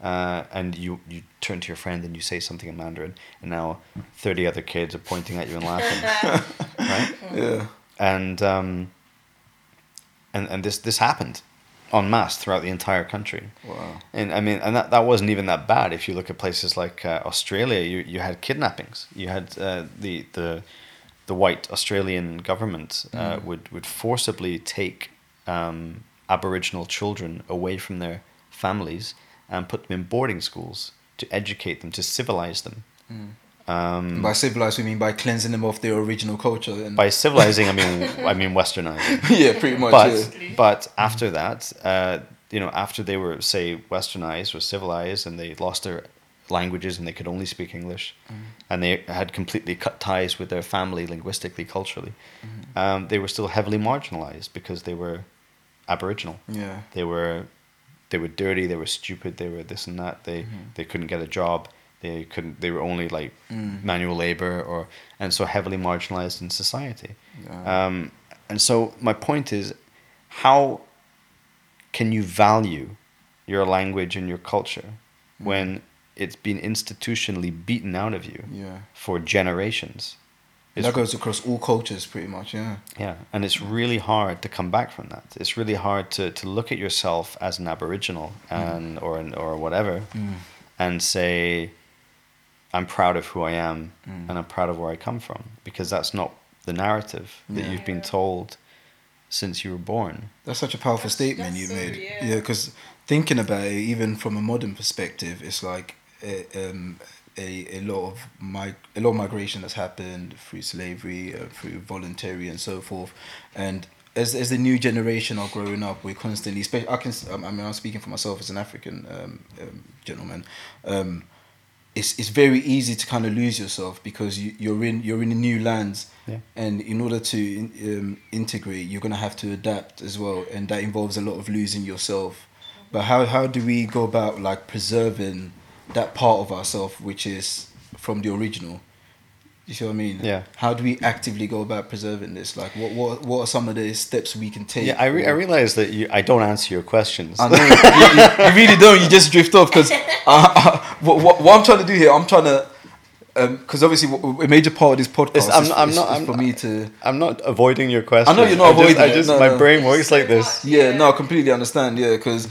Uh, and you, you turn to your friend and you say something in Mandarin, and now 30 other kids are pointing at you and laughing, (laughs) right? Yeah. and um, and and this this happened en masse throughout the entire country. Wow. And I mean, and that, that wasn't even that bad. If you look at places like uh, Australia, you, you had kidnappings. You had uh, the the the white Australian government uh, would would forcibly take um, Aboriginal children away from their families and put them in boarding schools to educate them, to civilize them. Um, By civilized, we mean by cleansing them of their original culture. And by civilizing, I mean I mean westernizing. (laughs) yeah, pretty much. but yeah. but after that, uh, you know, after they were say westernized or civilized, and they lost their languages and they could only speak English, mm-hmm. and they had completely cut ties with their family linguistically, culturally, mm-hmm. um, they were still heavily marginalized because they were Aboriginal. Yeah. They were they were dirty. They were stupid. They were this and that. They mm-hmm. they couldn't get a job. They couldn't. They were only like mm. manual labor or and so heavily marginalized in society. Yeah. Um, and so my point is, how can you value your language and your culture mm. when it's been institutionally beaten out of you Yeah. for generations? And that goes across all cultures, pretty much. Yeah. Yeah, and it's really hard to come back from that. It's really hard to, to look at yourself as an Aboriginal mm. and or an, or whatever, mm. and say, "I'm proud of who I am mm. and I'm proud of where I come from," because that's not the narrative that Yeah. you've been told since you were born. That's such a powerful That's- statement that's you so- made. yeah. Yeah, because thinking about it, even from a modern perspective, it's like a, um, a, a lot of my a lot of migration that's happened through slavery, uh, through voluntary, and so forth. And as as the new generation are growing up, we're constantly. I can. I mean, I'm speaking for myself as an African um, um, gentleman. Um, it's it's very easy to kind of lose yourself because you, you're in you're in a new lands, Yeah. and in order to in, um, integrate, you're gonna have to adapt as well, and that involves a lot of losing yourself. But how how do we go about like preserving that part of ourselves which is from the original? You see what I mean? Yeah. How do we actively go about preserving this? Like, what what what are some of the steps we can take? Yeah, I, re- I realize that you, I don't answer your questions. I know you, you, you really don't. You just drift off because what, what, what I'm trying to do here, I'm trying to because obviously a major part of this podcast It's- I'm- is, I'm is- not- is I'm for me to. I'm not avoiding your question. I know you're not I just- avoiding I just, No, my no. brain works like this. Yeah, no, I completely understand. Yeah, because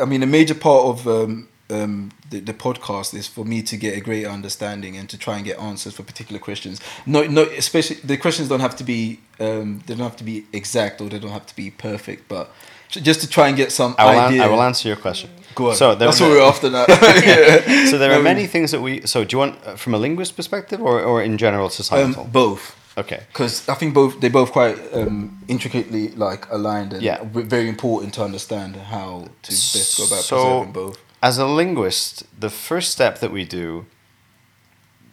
I mean, a major part of um, um, the, the podcast is for me to get a greater understanding and to try and get answers for particular questions. No, no, especially the questions don't have to be um, they don't have to be exact or they don't have to be perfect, but just to try and get some I will, an- I will answer your question. Go on. So there That's what we're after now. (laughs) yeah. So there are Um, many things that we. So do you want uh, from a linguist perspective or, or in general societal? Um, both. okay. because I think both they both quite um, intricately like aligned and Yeah. very important to understand how to best go about So- preserving both. As a linguist, the first step that we do,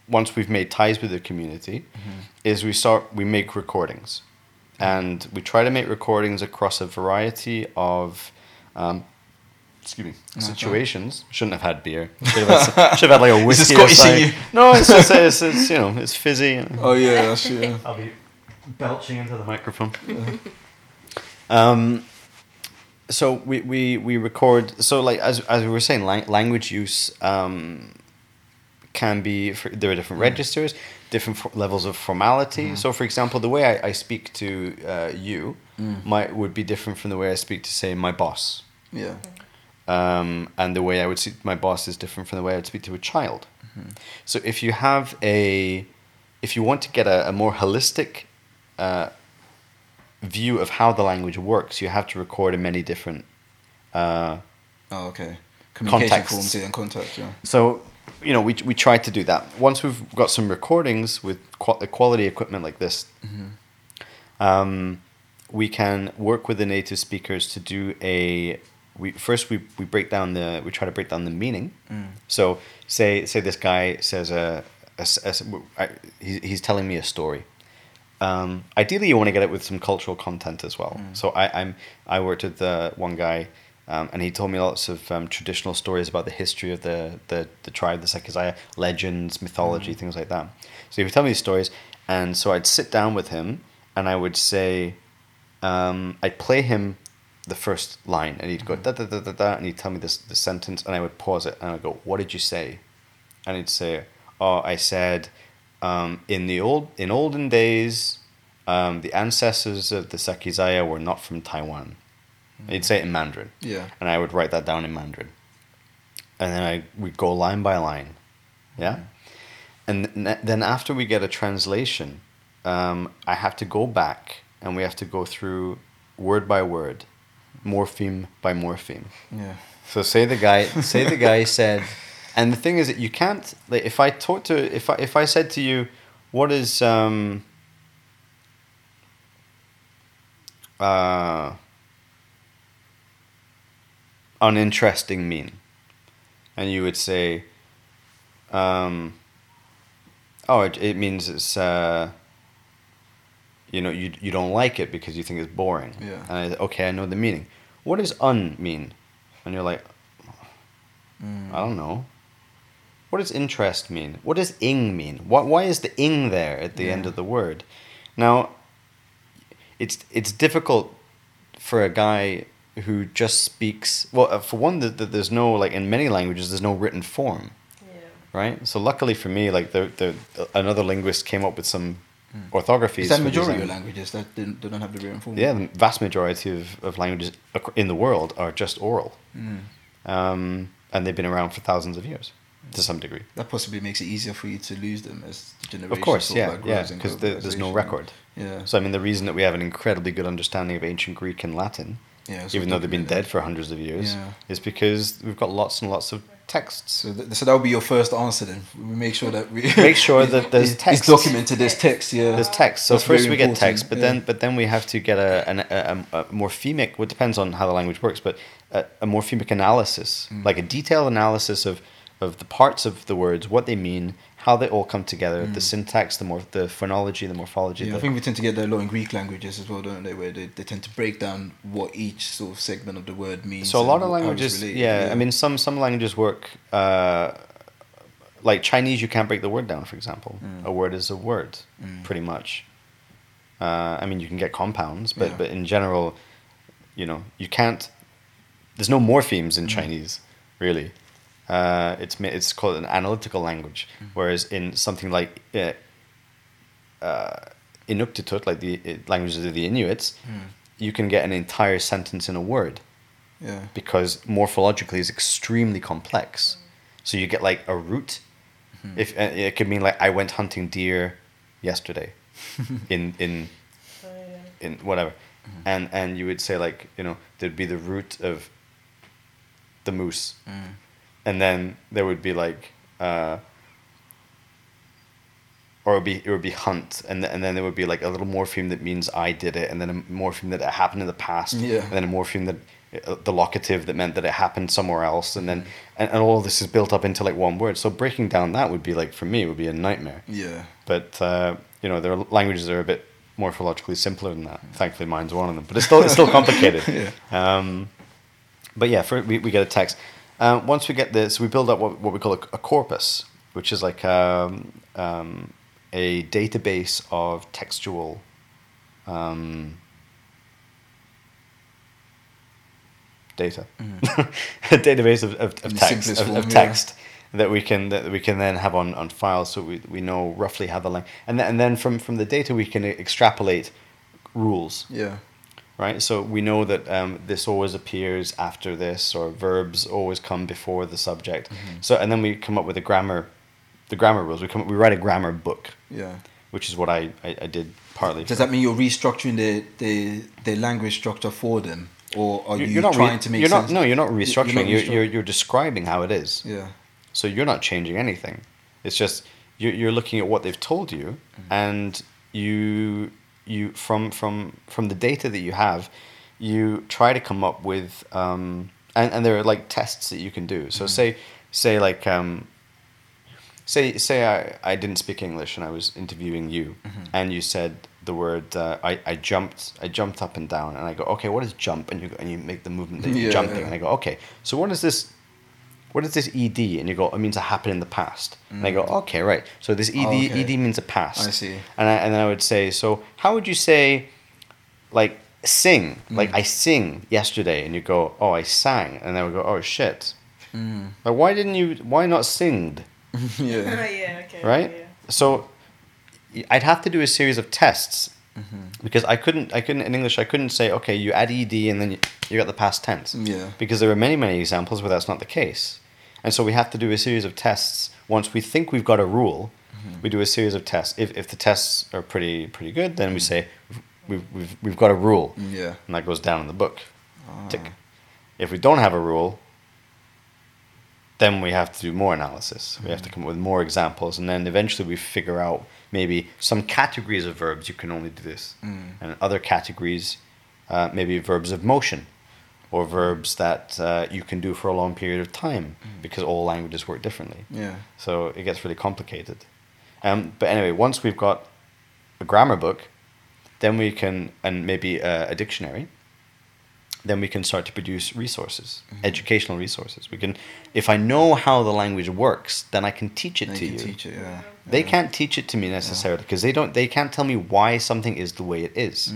once we've made ties with the community, Mm-hmm. is we start we make recordings, and we try to make recordings across a variety of. Um, Excuse me. Situations. Shouldn't have had beer. (laughs) Should have had, should have had like a whiskey. Scottish in aside. you? No, it's just (laughs) it's, it's you know it's fizzy. Oh yeah, that's yeah. I'll be belching into the microphone. um, so we, we, we record. So like as as we were saying, lang- language use um, can be. For, there are different registers, different for, levels of formality. So for example, the way I, I speak to uh, you might would be different from the way I speak to say my boss. Yeah, Um, and the way I would speak to my boss is different from the way I would speak to a child. So if you have a, if you want to get a, a more holistic uh, view of how the language works, you have to record in many different. Uh, Oh okay. Communication Contexts. forms and contact. Yeah. so you know we we try to do that. Once we've got some recordings with qua- quality equipment like this, um, we can work with the native speakers to do a. We first we, we break down the we try to break down the meaning. So say say this guy says a, a a I- he's he's telling me a story. Um, ideally, you want to get it with some cultural content as well. So I, I'm I worked with uh, one guy, um, and he told me lots of um, traditional stories about the history of the the, the tribe, the Sakizaya, legends, mythology, things like that. So he would tell me these stories, and so I'd sit down with him, and I would say, um, I'd play him the first line, and he'd go da da da da da, and he'd tell me this the sentence, and I would pause it, and I'd go, "What did you say?" And he'd say, "Oh, I said, um, in the old in olden days, um, the ancestors of the Sakizaya were not from Taiwan." He'd say it in Mandarin, Yeah. and I would write that down in Mandarin, and then I would go line by line, yeah, and n- then after we get a translation, um, I have to go back and we have to go through word by word, morpheme by morpheme. Yeah. So say the guy, say the guy (laughs) said, and the thing is that you can't like if I talk to if I if I said to you, what is um uh uninteresting mean, and you would say, um, oh, it, it means it's uh you know you you don't like it because you think it's boring. Yeah. And I, okay, I know the meaning. What does un mean? And you're like, Mm. I don't know. What does interest mean? What does ing mean? What why is the ing there at the end of the word? Now, it's it's difficult for a guy who just speaks. Well, uh, for one, that that there's no like in many languages there's no written form Yeah. right? So luckily for me, like the the another linguist came up with some orthographies. Is that majority of languages that didn't, they don't have the written form? Yeah, the vast majority of, of languages in the world are just oral, Mm. um, and they've been around for thousands of years to some degree. That possibly makes it easier for you to lose them as the generation. Of course, yeah, yeah, grows and because there's no record. Yeah. So I mean, the reason that we have an incredibly good understanding of ancient Greek and Latin, Yeah, even though they've been dead for hundreds of years, Yeah. is because we've got lots and lots of texts. So, th- so that will be your first answer then. We make sure that we Make sure that (laughs) there's text. It's documented. There's text. Yeah. There's text. So That's first we get text, but yeah. then but then we have to get a an, a, a, a morphemic. Well, it depends on how the language works, but a, a morphemic analysis, Mm. like a detailed analysis of of the parts of the words, what they mean, how they all come together, the syntax, the more the phonology, the morphology. Mm. Yeah, the, I think we tend to get that a lot in Greek languages as well, don't they? Where they, they tend to break down what each sort of segment of the word means. so a lot of languages, related, yeah, I mean, some some languages work. Uh, like Chinese, you can't break the word down. For example, Mm. a word is a word, pretty much. Uh, I mean, you can get compounds, but Yeah. but in general, you know, you can't. There's no morphemes in Mm. Chinese, really. Uh, it's it's called an analytical language, Mm. whereas in something like uh, uh, Inuktitut, like the uh, languages of the Inuits, Mm. you can get an entire sentence in a word yeah, because morphologically it's extremely complex. So you get like a root. If uh, it could mean like I went hunting deer yesterday, (laughs) in in So, yeah. in whatever, and and you would say like you know there'd be the root of the moose, Mm. And then there would be like. Uh, or it would be it would be hunt, and th- and then there would be like a little morpheme that means I did it, and then a morpheme that it happened in the past, Yeah. and then a morpheme that uh, the locative that meant that it happened somewhere else, and then and, and all of this is built up into like one word. So breaking down that would be like for me it would be a nightmare. yeah. But uh, you know their languages are a bit morphologically simpler than that. Thankfully, mine's one of them, but it's still it's still (laughs) complicated. Yeah. Um, but yeah, for, we, we get a text. Uh, once we get this, we build up what, what we call a, a corpus, which is like um, um, a database of textual um, data, (laughs) a database of, of, Mm. Of text of, form, of yeah. that we can that we can then have on, on file, so we, we know roughly how the language, and then, and then from from the data we can extrapolate rules Yeah. Right? So we know that um, this always appears after this, or verbs always come before the subject. Mm-hmm. So and then we come up with a grammar, the grammar rules. We come we write a grammar book, Yeah. which is what I I, I did partly. Does that mean you're restructuring the the, the language structure for them, or are You're- you you're not trying re- to make you're sense? not no you're not You're restructuring. not You're, you're you're describing how it is. Yeah. So you're not changing anything. It's just you're, you're looking at what they've told you, Mm-hmm. and you you from from from the data that you have, you try to come up with um, and and there are like tests that you can do. Mm-hmm. So say say like um, say say I, I didn't speak English and I was interviewing you, Mm-hmm. and you said the word uh, I, I jumped I jumped up and down and I go okay what is jump and you go, and you make the movement that you're jumping yeah. and I go okay so what is this what is this ed and you go it means it happened in the past and I go mm. okay right so this ed Mm. Oh, okay. ed means a past I see. and I, and then I would say so how would you say like sing. Mm. Like I sing yesterday, and you go, "Oh, I sang," and then we go, "Oh shit." Mm. Like why didn't you? Why not singed? (laughs) (laughs) Oh, yeah. yeah, okay. right? Yeah. So I'd have to do a series of tests mm-hmm. because I couldn't. I couldn't in English. I couldn't say, okay, you add ed and then you, you got the past tense. Yeah. Because there are many, many examples where that's not the case, and so we have to do a series of tests. Once we think we've got a rule, mm-hmm. we do a series of tests. If, if the tests are pretty pretty good, then we mm. say we've, we've, we've got a rule, Yeah. and that goes down in the book. Ah. Tick. If we don't have a rule, then we have to do more analysis. We have to mm. come up with more examples, and then eventually we figure out maybe some categories of verbs you can only do this, mm. and other categories, uh, maybe verbs of motion, or verbs that uh, you can do for a long period of time, because all languages work differently. Yeah. So it gets really complicated. Um, but anyway, once we've got a grammar book, then we can, and maybe a, a dictionary, then we can start to produce resources, Mm-hmm. educational resources. We can, if I know how the language works, then I can teach it They to can you. teach it. Yeah. They can't teach it to me necessarily because they don't. They can't tell me why something is the way it is.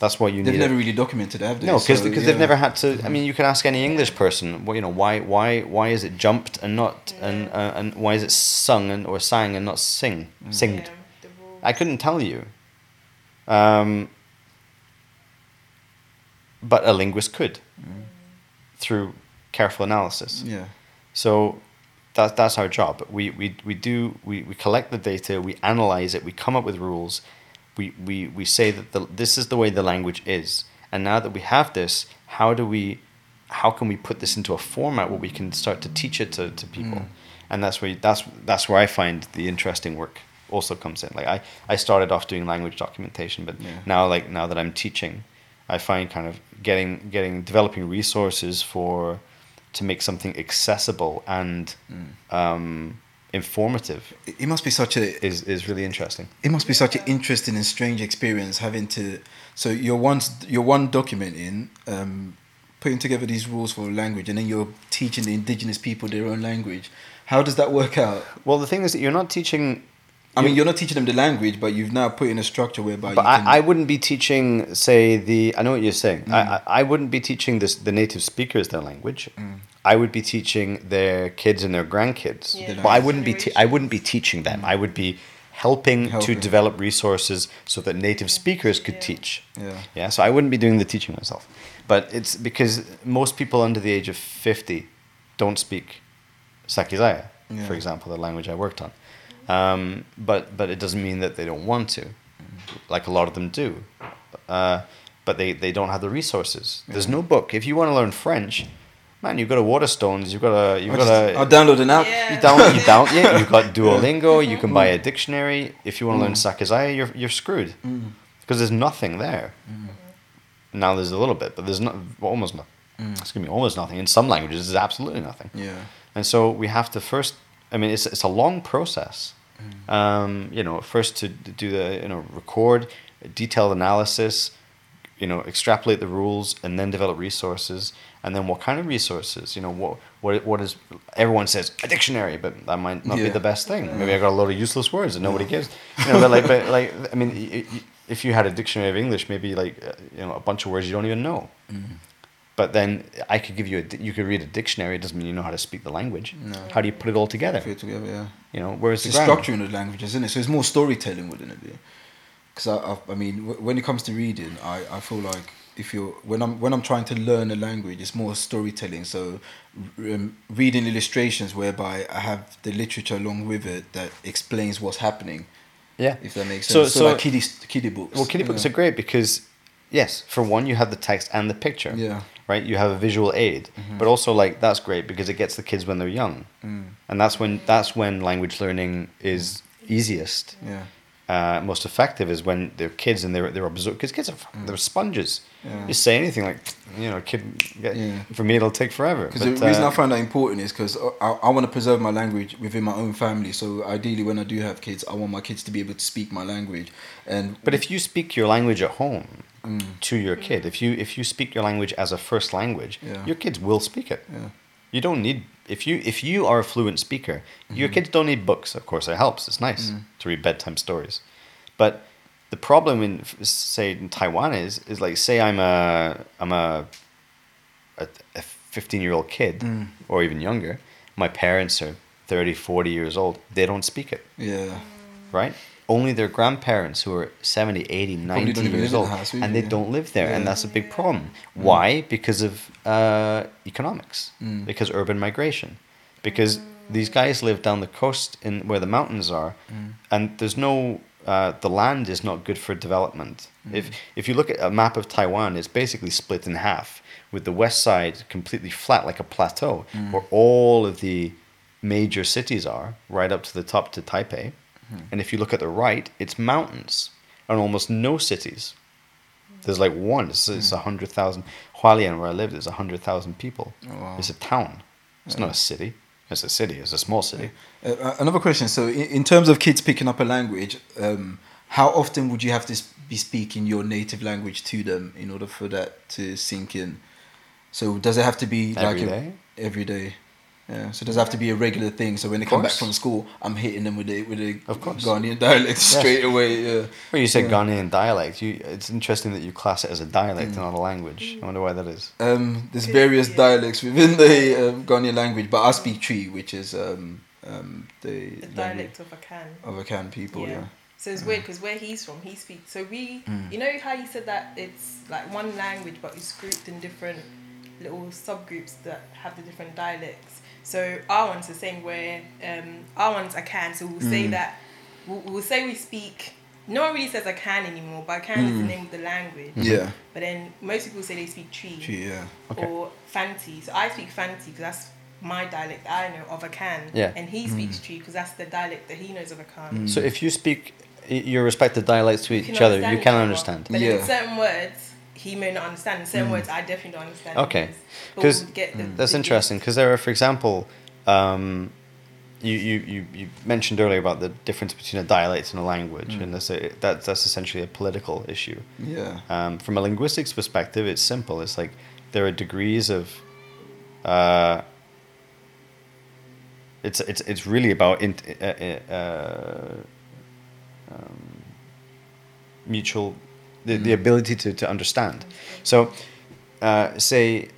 That's why you Mm. They've need. never it. really documented, it, have they? No, because So, because yeah. they've never had to. I mean, you can ask any English person. Well, you know, why why why is it jumped and not and uh, and why is it sung and or sang and not sing Mm. singed? Yeah. I couldn't tell you. Um, but a linguist could through careful analysis. Yeah. So that, that's our job. We, we, we do we, we collect the data, we analyze it, we come up with rules, we, we, we say that the, this is the way the language is. And now that we have this, how do we how can we put this into a format where we can start to teach it to, to people? And that's where that's that's where I find the interesting work also comes in. Like I, I started off doing language documentation, but Yeah. now like now that I'm teaching, I find kind of getting getting developing resources for to make something accessible and um, informative It, must be such a is is really interesting. it must be such an interesting and strange experience having to so you're one you're one documenting um, putting together these rules for a language and then you're teaching the indigenous people their own language how does that work out Well, the thing is that you're not teaching. i mean you're not teaching them the language but you've now put in a structure whereby But you can, I, I wouldn't be teaching, say the. I know what you're saying. I, I I wouldn't be teaching this the native speakers their language. I would be teaching their kids and their grandkids. Yeah, but I wouldn't be. Te- I wouldn't be teaching them. I would be helping, Helping. to develop resources so that native speakers could Yeah. teach. Yeah. Yeah. So I wouldn't be doing the teaching myself. But it's because most people under the age of fifty don't speak Sakizaya, Yeah. for example, the language I worked on. Um, but but it doesn't mean that they don't want to, like a lot of them do. Uh, but they, they don't have the resources. There's no book. If you want to learn French, man, you've got a Waterstones. You've got a you've I'll, got just, a I'll download an app Yeah. you download. you down yeah (laughs) you've got Duolingo. You can buy a mm. dictionary. If you want to learn mm. Sakizaya, you're you're screwed mm. because there's nothing there. Now there's a little bit, but there's not well, almost nothing. Excuse me, almost nothing. In some languages, there's absolutely nothing. yeah And so we have to first. I mean, it's it's a long process. Um, you know, first to do the you know record detailed analysis, you know, extrapolate the rules, and then develop resources. And then what kind of resources? You know, what what what is everyone says a dictionary, but that might not be the best thing. Maybe I got a lot of useless words that nobody gives. You know, but like, but (laughs) like, I mean, if you had a dictionary of English, maybe like uh, you know a bunch of words you don't even know. But then I could give you a you could read a dictionary. It doesn't mean you know how to speak the language. No. How do you put it all together? Put it together yeah You know, where's it's the grammar? structuring the language isn't it so it's more storytelling wouldn't it be because I, I, I mean w- when it comes to reading I, I feel like if you're when I'm when I'm trying to learn a language it's more storytelling so um, reading illustrations whereby I have the literature along with it that explains what's happening Yeah. if that makes sense so, so- like kiddie kiddie books Well, kiddie books yeah. are great because, yes, for one, you have the text and the picture. Yeah. Mm-hmm. Right. You have a visual aid, but also like that's great because it gets the kids when they're young, Mm. and that's when that's when language learning is easiest. yeah Uh, most effective is when they're kids and they're they're absorbed because kids are they're sponges. Mm. Yeah. You say anything like you know, kid. Get, Yeah. For me, it'll take forever. Because the reason uh, I find that important is because I, I want to preserve my language within my own family. So ideally, when I do have kids, I want my kids to be able to speak my language. And But if you speak your language at home Mm. to your kid, if you if you speak your language as a first language, Yeah. your kids will speak it. Yeah. You don't need if you if you are a fluent speaker, your Mm-hmm. kids don't need books. Of course, it helps. It's nice Mm. to read bedtime stories, but the problem in say in Taiwan is is like say I'm a I'm a a, a 15 year old kid Mm. or even younger. My parents are 30, 40 years old. They don't speak it, Yeah. right? Only their grandparents who are 70, 80, 90 years old the house, and they yeah. don't live there and that's a big problem. Why? Because of uh, economics. Mm. Because urban migration. Because these guys live down the coast in where the mountains are Mm. and there's no uh, the land is not good for development. If if you look at a map of Taiwan, it's basically split in half, with the west side completely flat like a plateau, where all of the major cities are, right up to the top to Taipei. And if you look at the right, it's mountains and almost no cities. There's like one. It's, it's a hundred thousand. Hualien, where I live, there's a hundred thousand people. Oh, wow. It's a town. It's not a city. It's a city. It's a small city. Uh, another question. So, in, in terms of kids picking up a language, um, how often would you have to be speaking your native language to them in order for that to sink in? So, does it have to be like Every a- day? every day? Yeah. So, it does it have to be a regular thing? So, when they come back from school, I'm hitting them with a with a Of course. Ghanaian dialect straight away. Yeah. Well, you said Yeah. Ghanaian dialect. You, it's interesting that you class it as a dialect and not a language. I wonder why that is. Um, there's various yeah. dialects within the um, Ghanaian language, but I speak Twi, which is um, um, the, The dialect of Akan. of Akan people. Yeah. So it's weird because where he's from, he speaks. So we, Mm. you know how you said that it's like one language, but it's grouped in different little subgroups that have the different dialects. So our one's the same where um, our one's can So we'll say Mm. that we'll, we'll say we speak. No one really says Akan anymore, but Akan is the Mm. name of the language. Yeah. But then most people say they speak Twi, Twi. Yeah. Okay. or Fante. So I speak Fante because that's my dialect I know of Akan. Yeah. And he speaks Twi because that's the dialect that he knows of Akan. So if you speak your respective dialects to each other, you understand can each other. understand. But Yeah. in certain words, he may not understand. In certain words, I definitely don't understand. Okay. his. But 'Cause we'll That's the interesting because there are, for example, um, you, you, you, you mentioned earlier about the difference between a dialect and a language, and that's, a, that, that's essentially a political issue. Yeah. Um, from a linguistics perspective, it's simple. It's like there are degrees of. Uh, it's it's it's really about int, uh, uh, uh, um, mutual the, the ability to, to understand. So, uh, say.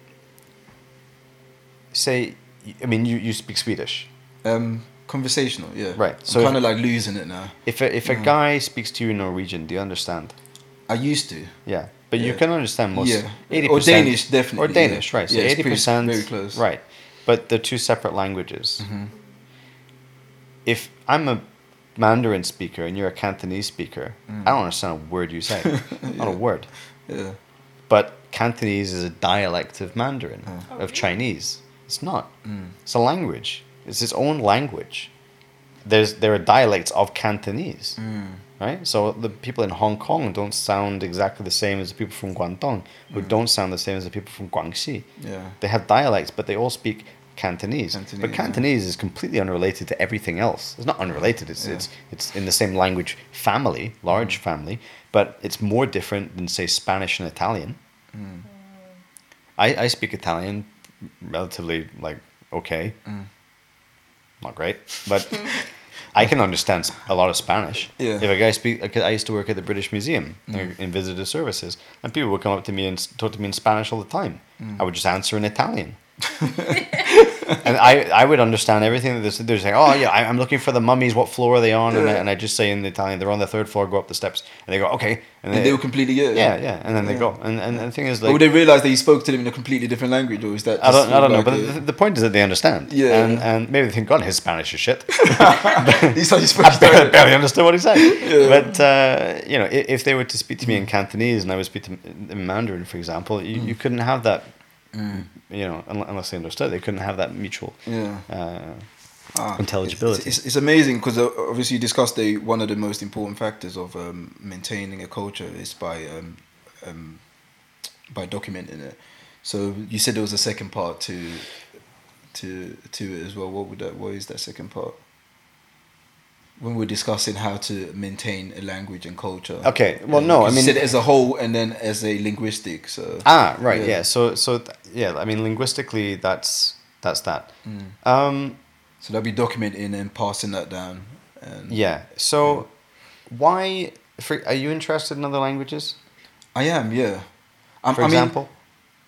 Say, I mean, you, you speak Swedish. Um, conversational. Yeah. Right, So so I'm if- kind of like losing it now. If a, if a guy speaks to you in Norwegian, do you understand? I used to. Yeah, but you can understand most. Yeah. 80%, Or Danish, definitely, Or Danish, yeah. right? So Yeah, eighty percent, very close. Right, but they're two separate languages. Mm-hmm. If I'm a Mandarin speaker and you're a Cantonese speaker, I don't understand a word you say. (laughs) Not a word. Yeah. But Cantonese is a dialect of Mandarin, Oh, of really? Chinese. It's not. Mm. It's a language. It's its own language. There's there are dialects of Cantonese, Mm. right? So the people in Hong Kong don't sound exactly the same as the people from Guangdong, who don't sound the same as the people from Guangxi. Yeah. They have dialects, but they all speak Cantonese. Cantonese, but yeah. Cantonese is completely unrelated to everything else. It's not unrelated. It's Yeah. it's it's in the same language family, large Mm. family, but it's more different than say Spanish and Italian. Mm. I, I speak Italian relatively like okay, Mm. not great, but (laughs) I can understand a lot of Spanish. Yeah. If a guy speak, I used to work at the British Museum Mm. in visitor services, and people would come up to me and talk to me in Spanish all the time. Mm. I would just answer in Italian. (laughs) (laughs) and I, I would understand everything that they're, they're saying. Oh yeah, I, I'm looking for the mummies. What floor are they on? And, I, and I just say in Italian, they're on the third floor. Go up the steps. And they go, okay. And they will completely get it. yeah, yeah. And then they Yeah. go. And, and, and the thing is, like, would they realize that you spoke to them in a completely different language, or is that? I don't, I don't know, but the, the point is that they understand. Yeah. And, and maybe they think, God, his Spanish is shit. (laughs) (laughs) Are your I Spanish barely, barely understood what he said. Yeah. But, uh, you know, if, if they were to speak to me in Cantonese and I would speak to them in Mandarin, for example, you, you couldn't have that, you know, unless they understood. They couldn't have that mutual Yeah. uh, Ah, intelligibility. It's, it's, amazing because obviously you discussed the one of the most important factors of um, maintaining a culture is by um, um, by documenting it. So you said there was a second part to to to it as well. What would that? What is that second part? When we're discussing how to maintain a language and culture. Okay, well, no, I mean- said as a whole and then as a linguistic. So Ah, right, Yeah. yeah. So, so th- yeah, I mean, linguistically, that's that's that. Mm. Um, so they'll be documenting and passing that down. And Yeah. So, why For, are you interested in other languages? I am, yeah. Um, For I mean, example,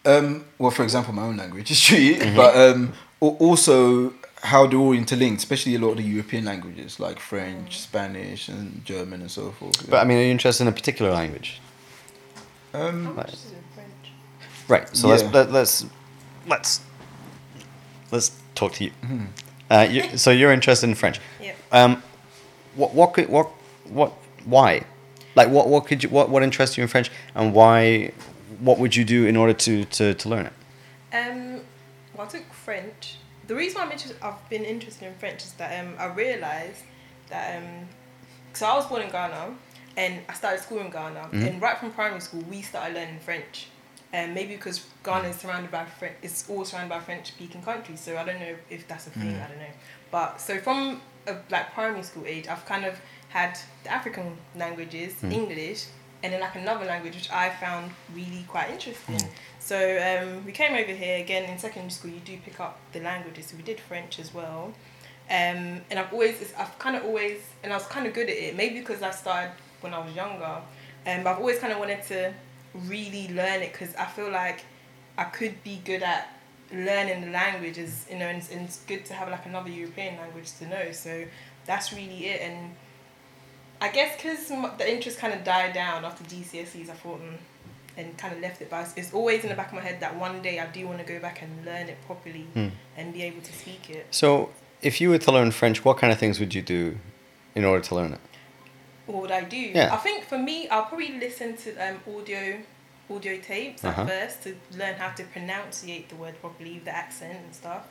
Um, well, for example, my own language (laughs) is Twi, Mm-hmm. but um, also how they're all interlinked, especially a lot of the European languages like French, Spanish, and German, and so forth. but I mean, are you interested in a particular language? um, I'm Right. interested in French. Right. So Yeah. let's let, let's let's let's talk to you. Mm-hmm. Uh, you. So you're interested in French. Yep. Um, what what could what what why? Like what what could you what what interests you in French and why? What would you do in order to to, to learn it? Um, well, I took French. The reason I'm interested, I've been interested in French is that um, I realised that um, so I was born in Ghana and I started school in Ghana and right from primary school we started learning French. Um, maybe because Ghana is surrounded by French, it's all surrounded by French-speaking countries. So I don't know if that's a thing. I don't know. But so from uh, like primary school age, I've kind of had the African languages, English, and then like another language which I found really quite interesting. So um, we came over here again in secondary school. You do pick up the languages. So we did French as well, um, and I've always I've kind of always and I was kind of good at it. Maybe because I started when I was younger, um, but I've always kind of wanted to really learn it because I feel like I could be good at learning the languages. You know, and, it's- and it's good to have like another European language to know. So that's really it and. I guess because the interest kind of died down after GCSEs, I thought, mm, and kind of left it. But it's, always in the back of my head that one day I do want to go back and learn it properly Hmm. and be able to speak it. So if you were to learn French, what kind of things would you do in order to learn it? What would I do? Yeah. I think for me, I'll probably listen to um, audio audio tapes Uh-huh. at first to learn how to pronunciate the word properly, the accent and stuff.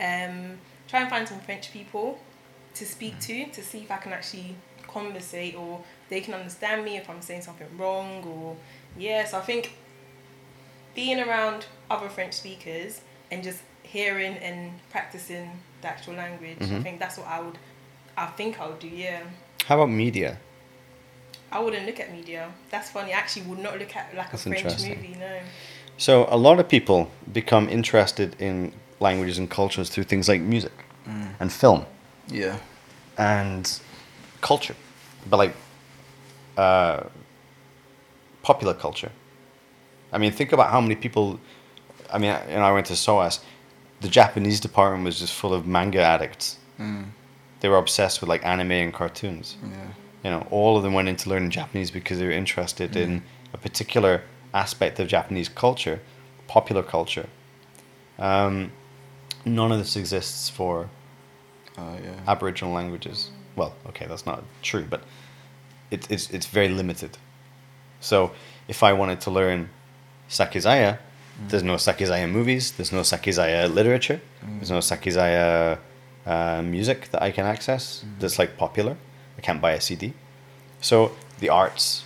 Um, try and find some French people to speak to to see if I can actually conversate or they can understand me if I'm saying something wrong or yeah. So I think being around other French speakers and just hearing and practicing the actual language, I Mhm. think that's what I would. I think I would do. Yeah. How about media? I wouldn't look at media. That's funny. I actually would not look at like That's a French movie. No. So a lot of people become interested in languages and cultures through things like music and film yeah. and culture, but like uh, popular culture. I mean, think about how many people. I mean, and I went to SOAS. The Japanese department was just full of manga addicts. Mm, They were obsessed with like anime and cartoons. yeah. You know, all of them went into learning Japanese because they were interested in a particular aspect of Japanese culture, popular culture. Um, none of this exists for Uh, yeah. Aboriginal languages. Well, okay, that's not true, but it, it's it's very limited. So, if I wanted to learn Sakizaya, there's no Sakizaya movies, there's no Sakizaya literature, there's no Sakizaya uh, music that I can access that's like popular. I can't buy a CD. So the arts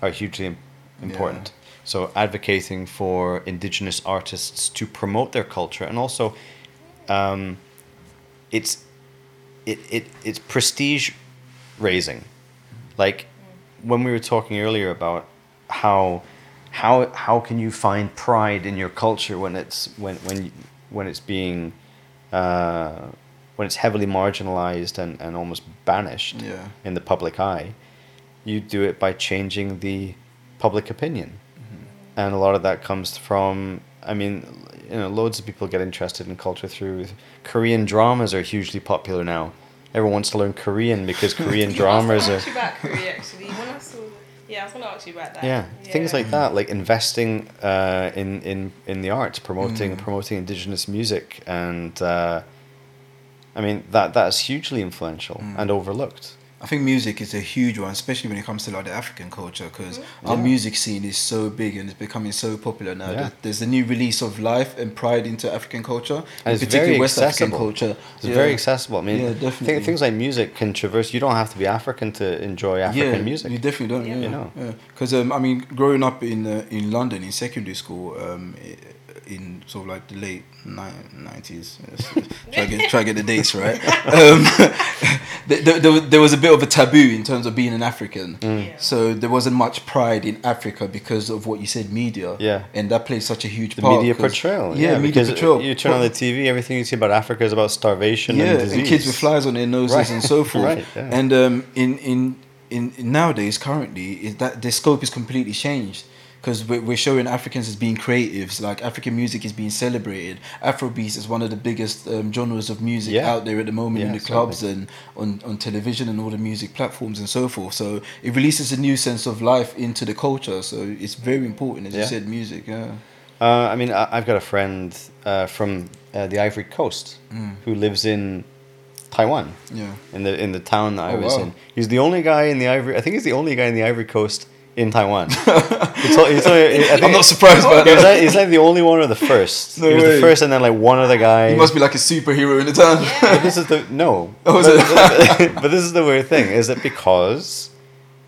are hugely im- important. So advocating for indigenous artists to promote their culture and also um, it's it, it it's prestige raising. Like when we were talking earlier about how how how can you find pride in your culture when it's when when when it's being uh, when it's heavily marginalized and, and almost banished Yeah. in the public eye, you do it by changing the public opinion. And a lot of that comes from, I mean, you know, loads of people get interested in culture through Korean dramas are hugely popular now. Everyone wants to learn Korean because (laughs) Korean dramas was are gonna ask you about Korea actually. When I saw, yeah, I was gonna ask you about that. yeah, things like that, like investing uh, in in in the arts, promoting promoting indigenous music, and uh, I mean that that is hugely influential and overlooked. I think music is a huge one, especially when it comes to like the African culture, because Mm-hmm. our music scene is so big and it's becoming so popular now. Yeah. There's a new release of life and pride into African culture, And it's particularly very West African culture. It's very accessible. I mean, Yeah, definitely. things like music can traverse. You don't have to be African to enjoy African yeah, music. You definitely don't. Yeah. Yeah, You know. yeah. Because um, I mean, growing up in uh, in London in secondary school, um, i- in sort of like the late nineties, try to get try get the dates right. Um, (laughs) there, there, there was- a bit of a taboo in terms of being an African. Mm. Yeah. So there wasn't much pride in Africa because of what you said, media. Yeah. and that plays such a huge the part. media 'cause- portrayal. Yeah, media portrayal. You turn on the TV, everything you see about Africa is about starvation yeah, and and, disease. kids with flies on their noses Right. and so (laughs) forth. Right, yeah. And um, in in in, in nowadays currently is that the scope is completely changed because we're, we're showing Africans as being creatives. Like African music is being celebrated. Afrobeats is one of the biggest um, genres of music Yeah. out there at the moment Yeah, in the certainly. clubs and on, on television and all the music platforms and so forth. So it releases a new sense of life into the culture. So it's very important, as you said, music. Yeah. Uh, I mean, I, I've got a friend uh, from uh, the Ivory Coast Mm. who lives in Taiwan. Yeah. In the in the town that I Oh, was wow. in, he's the only guy in the Ivory. I think he's the only guy in the Ivory Coast in Taiwan. He told- he told me- I think- I'm not surprised by He was that. like, he's like the only one or the first. No he was way. the first, and then like one other guy. He must be like a superhero in the town. But this is the no. Oh, is but, (laughs) but this is the weird thing: is that because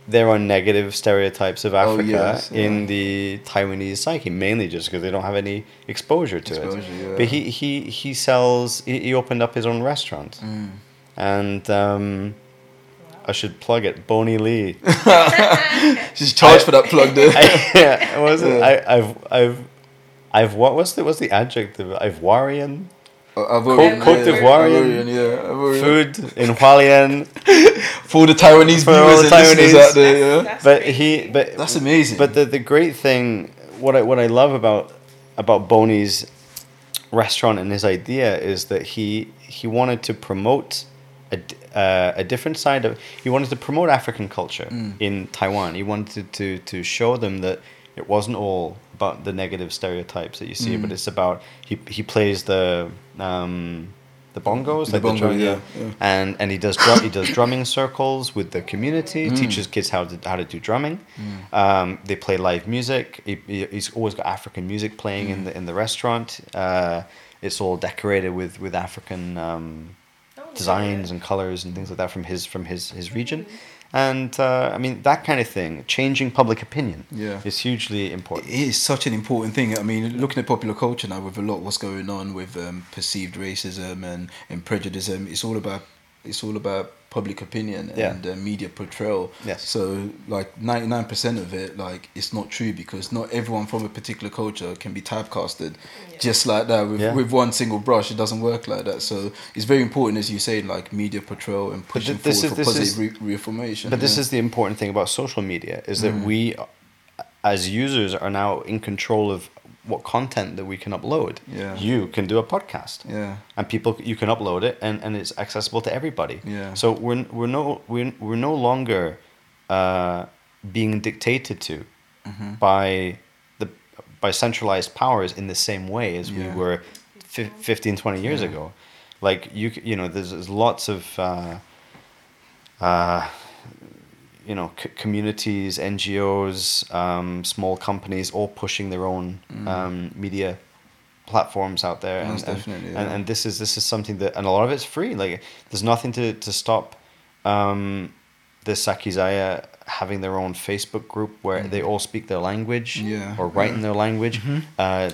there are negative stereotypes of Africa Oh, yes, yeah. in the Taiwanese psyche, mainly just because they don't have any exposure to Exposure, it. yeah. But he he he sells. He, he opened up his own restaurant, Mm. and um, I should plug it. Boney Lee. (laughs) (laughs) Just charge for that plug there. (laughs) I, yeah, what was it? Yeah. I, I've I've I've what what's the what's the adjective? Ivorian uh, Ivorian, Cote yeah. d'Ivoirian Ivorian, yeah. Ivorian. food in Hualien. For all the Taiwanese For viewers the and Taiwanese. out there, yeah. That's but crazy. he but That's amazing. But the the great thing, what I what I love about about Boney's restaurant and his idea is that he he wanted to promote a, uh, a different side of he wanted to promote African culture Mm. in Taiwan. He wanted to to show them that it wasn't all about the negative stereotypes that you see, Mm. but it's about he he plays the um, the bongos, The like bongo, drum- yeah, yeah. and and he does drum, he does drumming circles with the community, Mm. teaches kids how to how to do drumming. Um, they play live music. He, he- he's always got African music playing in the in the restaurant. Uh, it's all decorated with with African um, designs and colors and things like that from his from his his region. And uh, I mean that kind of thing, changing public opinion, Yeah. is hugely important. it is such an important thing. I mean, looking at popular culture now, with a lot what's going on with um, perceived racism and, and prejudice, it's all about it's all about public opinion Yeah. and uh, media portrayal. Yes. So, like ninety nine percent of it, like it's not true because not everyone from a particular culture can be typecasted just like that with, Yeah. with one single brush. It doesn't work like that. So it's very important, as you say, like media portrayal and pushing this forward is- for this is- positive re- reformation. But this is the important thing about social media is that Mm. we, as users, are now in control of what content that we can upload. Yeah. You can do a podcast. yeah. and people you can upload it and, and it's accessible to everybody Yeah. so we're, we're no we're, we're no longer uh, being dictated to Mm-hmm. by the by centralized powers in the same way as Yeah. we were fif- 15 20 years Yeah. ago like you you know there's, there's lots of uh, uh, you know c- communities ngos um, small companies all pushing their own um, media platforms out there Mm. Most and, and- definitely, and, yeah. and this is this is something that and a lot of it's free like there's nothing to to stop um the sakizaya having their own facebook group where they all speak their language Mm. Yeah, or write in their language uh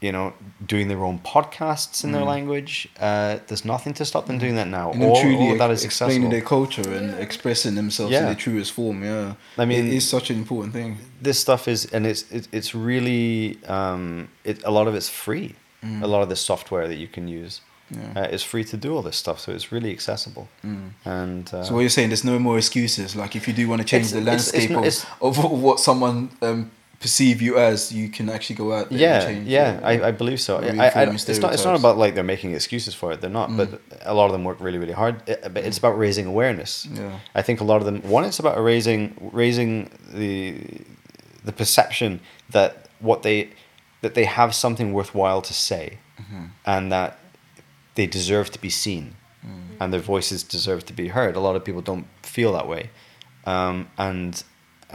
you know doing their own podcasts in their Mm. language uh there's nothing to stop them doing that now and then all, truly all of that explaining accessible their culture and expressing themselves in Yeah. their truest form. Yeah, I mean- it is such an important thing. this stuff is and it's it, it's really um it a lot of it's free a lot of the software that you can use Mm. Yeah. uh, is free to do all this stuff so it's really accessible and uh, So what you're saying, there's no more excuses. Like if you do want to change It's- the it's- it's landscape of, it's- of what someone um, perceive you as, you can actually go out yeah, and change. yeah. I, I believe so. I, I, it's not. It's not about like they're making excuses for it. They're not. But a lot of them work really, really hard. It- but it's about raising awareness. Yeah. I think a lot of them. One, it's about raising raising the the perception that what they that they have something worthwhile to say, Mm-hmm. and that they deserve to be seen, Mm. and their voices deserve to be heard. A lot of people don't feel that way, um, and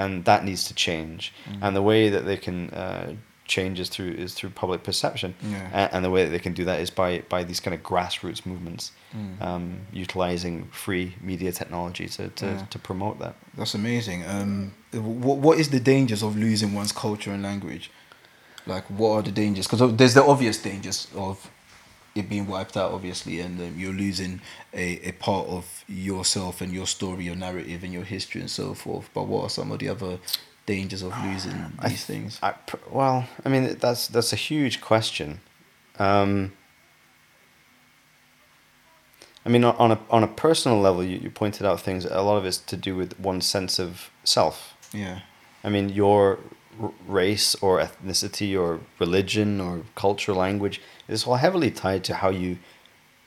and that needs to change. Mm. And the way that they can uh, change is through is through public perception, Yeah. and, and the way that they can do that is by by these kind of grassroots movements, Mm. um, utilizing free media technology to to, Yeah. to promote that. That's amazing. Um, what what is the dangers of losing one's culture and language? Like, what are the dangers? Because there's the obvious dangers of it being wiped out, obviously, and um, you're losing a, a part of yourself and your story, your narrative, and your history, and so forth. But what are some of the other dangers of losing (sighs) I these things? I, well, I mean that's that's a huge question. Um, I mean, on on a on a personal level, you, you pointed out things. A lot of it's to do with one's sense of self. Yeah. I mean, your r- race or ethnicity or religion or culture, language is all heavily tied to how you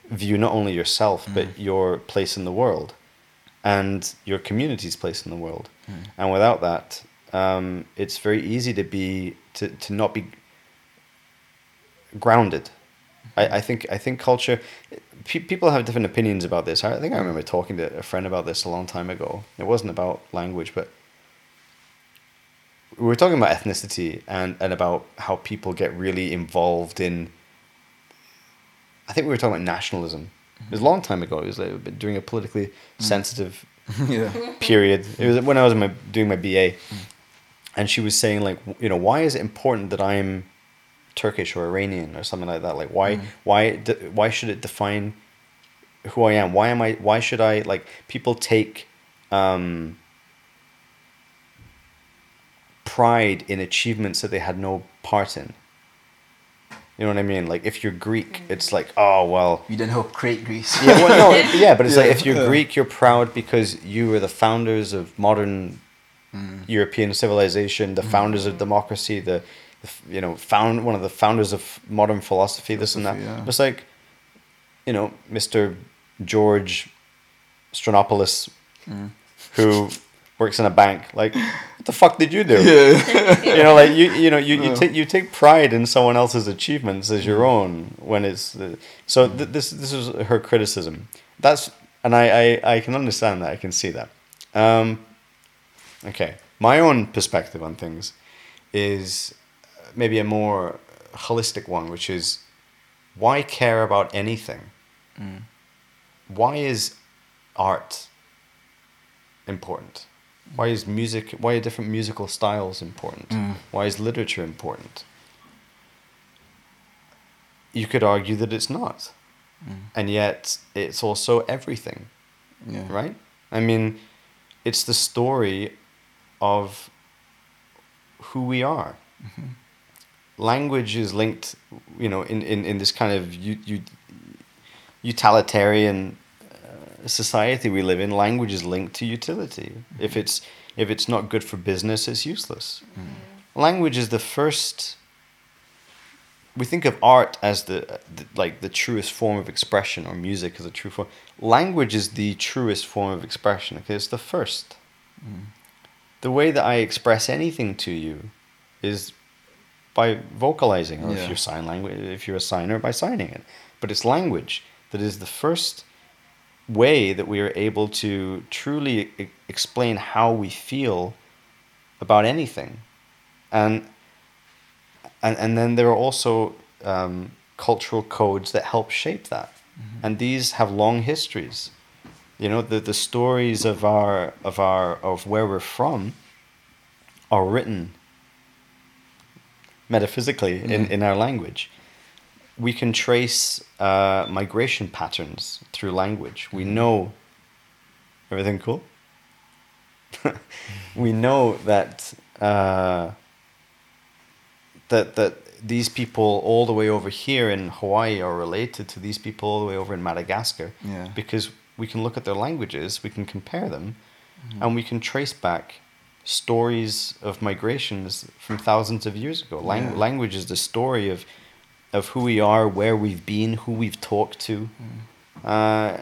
view not only yourself but your place in the world and your community's place in the world. And without that, um, it's very easy to be to, to not be grounded. I, I think I think culture. Pe- people have different opinions about this. I think I remember talking to a friend about this a long time ago. It wasn't about language, but we were talking about ethnicity and, and about how people get really involved in. I think we were talking about nationalism. It was a long time ago. It was like during a politically sensitive (laughs) yeah. period. It was when I was my, doing my BA, and she was saying like, you know, why is it important that I'm Turkish or Iranian or something like that? Like, why, why, de- why should it define who I am? Why am I? Why should I like people take um, pride in achievements that they had no part in? You know what I mean? Like, if you're Greek, mm. it's like, oh well, You didn't help create Greece. yeah, well, no, (laughs) yeah, but it's like if you're. Greek, you're proud because you were the founders of modern mm. European civilization, the mm. founders of democracy, the, the you know found one of the founders of modern philosophy, this and that. Yeah. It's like, you know, Mister George Stronopoulos, who works in a bank. Like, what the fuck did you do? Yeah. (laughs) you know, like you, you know, you, you take you take pride in someone else's achievements as your own when it's uh, so. Th- this this is her criticism. That's and I, I I can understand that. I can see that. Um, okay, my own perspective on things is maybe a more holistic one, which is why care about anything? Why is art important? Why is music? Why are different musical styles important? Mm. Why is literature important? You could argue that it's not, mm. and yet it's also everything, Yeah. right? I mean, it's the story of who we are. Mm-hmm. Language is linked, you know, in, in, in this kind of u- u- utilitarian society we live in. Language is linked to utility. If mm-hmm. it's if it's not good for business, it's useless. Mm-hmm. Language is the first. We think of art as the, the like the truest form of expression, or music as a true form. Language is the truest form of expression. Okay, it's the first. Mm-hmm. The way that I express anything to you is by vocalizing, or if you're sign language, if you're a signer, by signing it. But it's language that is the first way that we are able to truly e- explain how we feel about anything, and and and then there are also um, cultural codes that help shape that, and these have long histories. You know, the the stories of our of our of where we're from are written metaphysically in, in our language. We can trace uh, migration patterns through language. We know everything cool. (laughs) we know that uh, that that these people all the way over here in Hawaii are related to these people all the way over in Madagascar. Yeah. Because we can look at their languages, we can compare them, and we can trace back stories of migrations from thousands of years ago. Lang- Yeah. Language is the story of of who we are, where we've been, who we've talked to. Uh,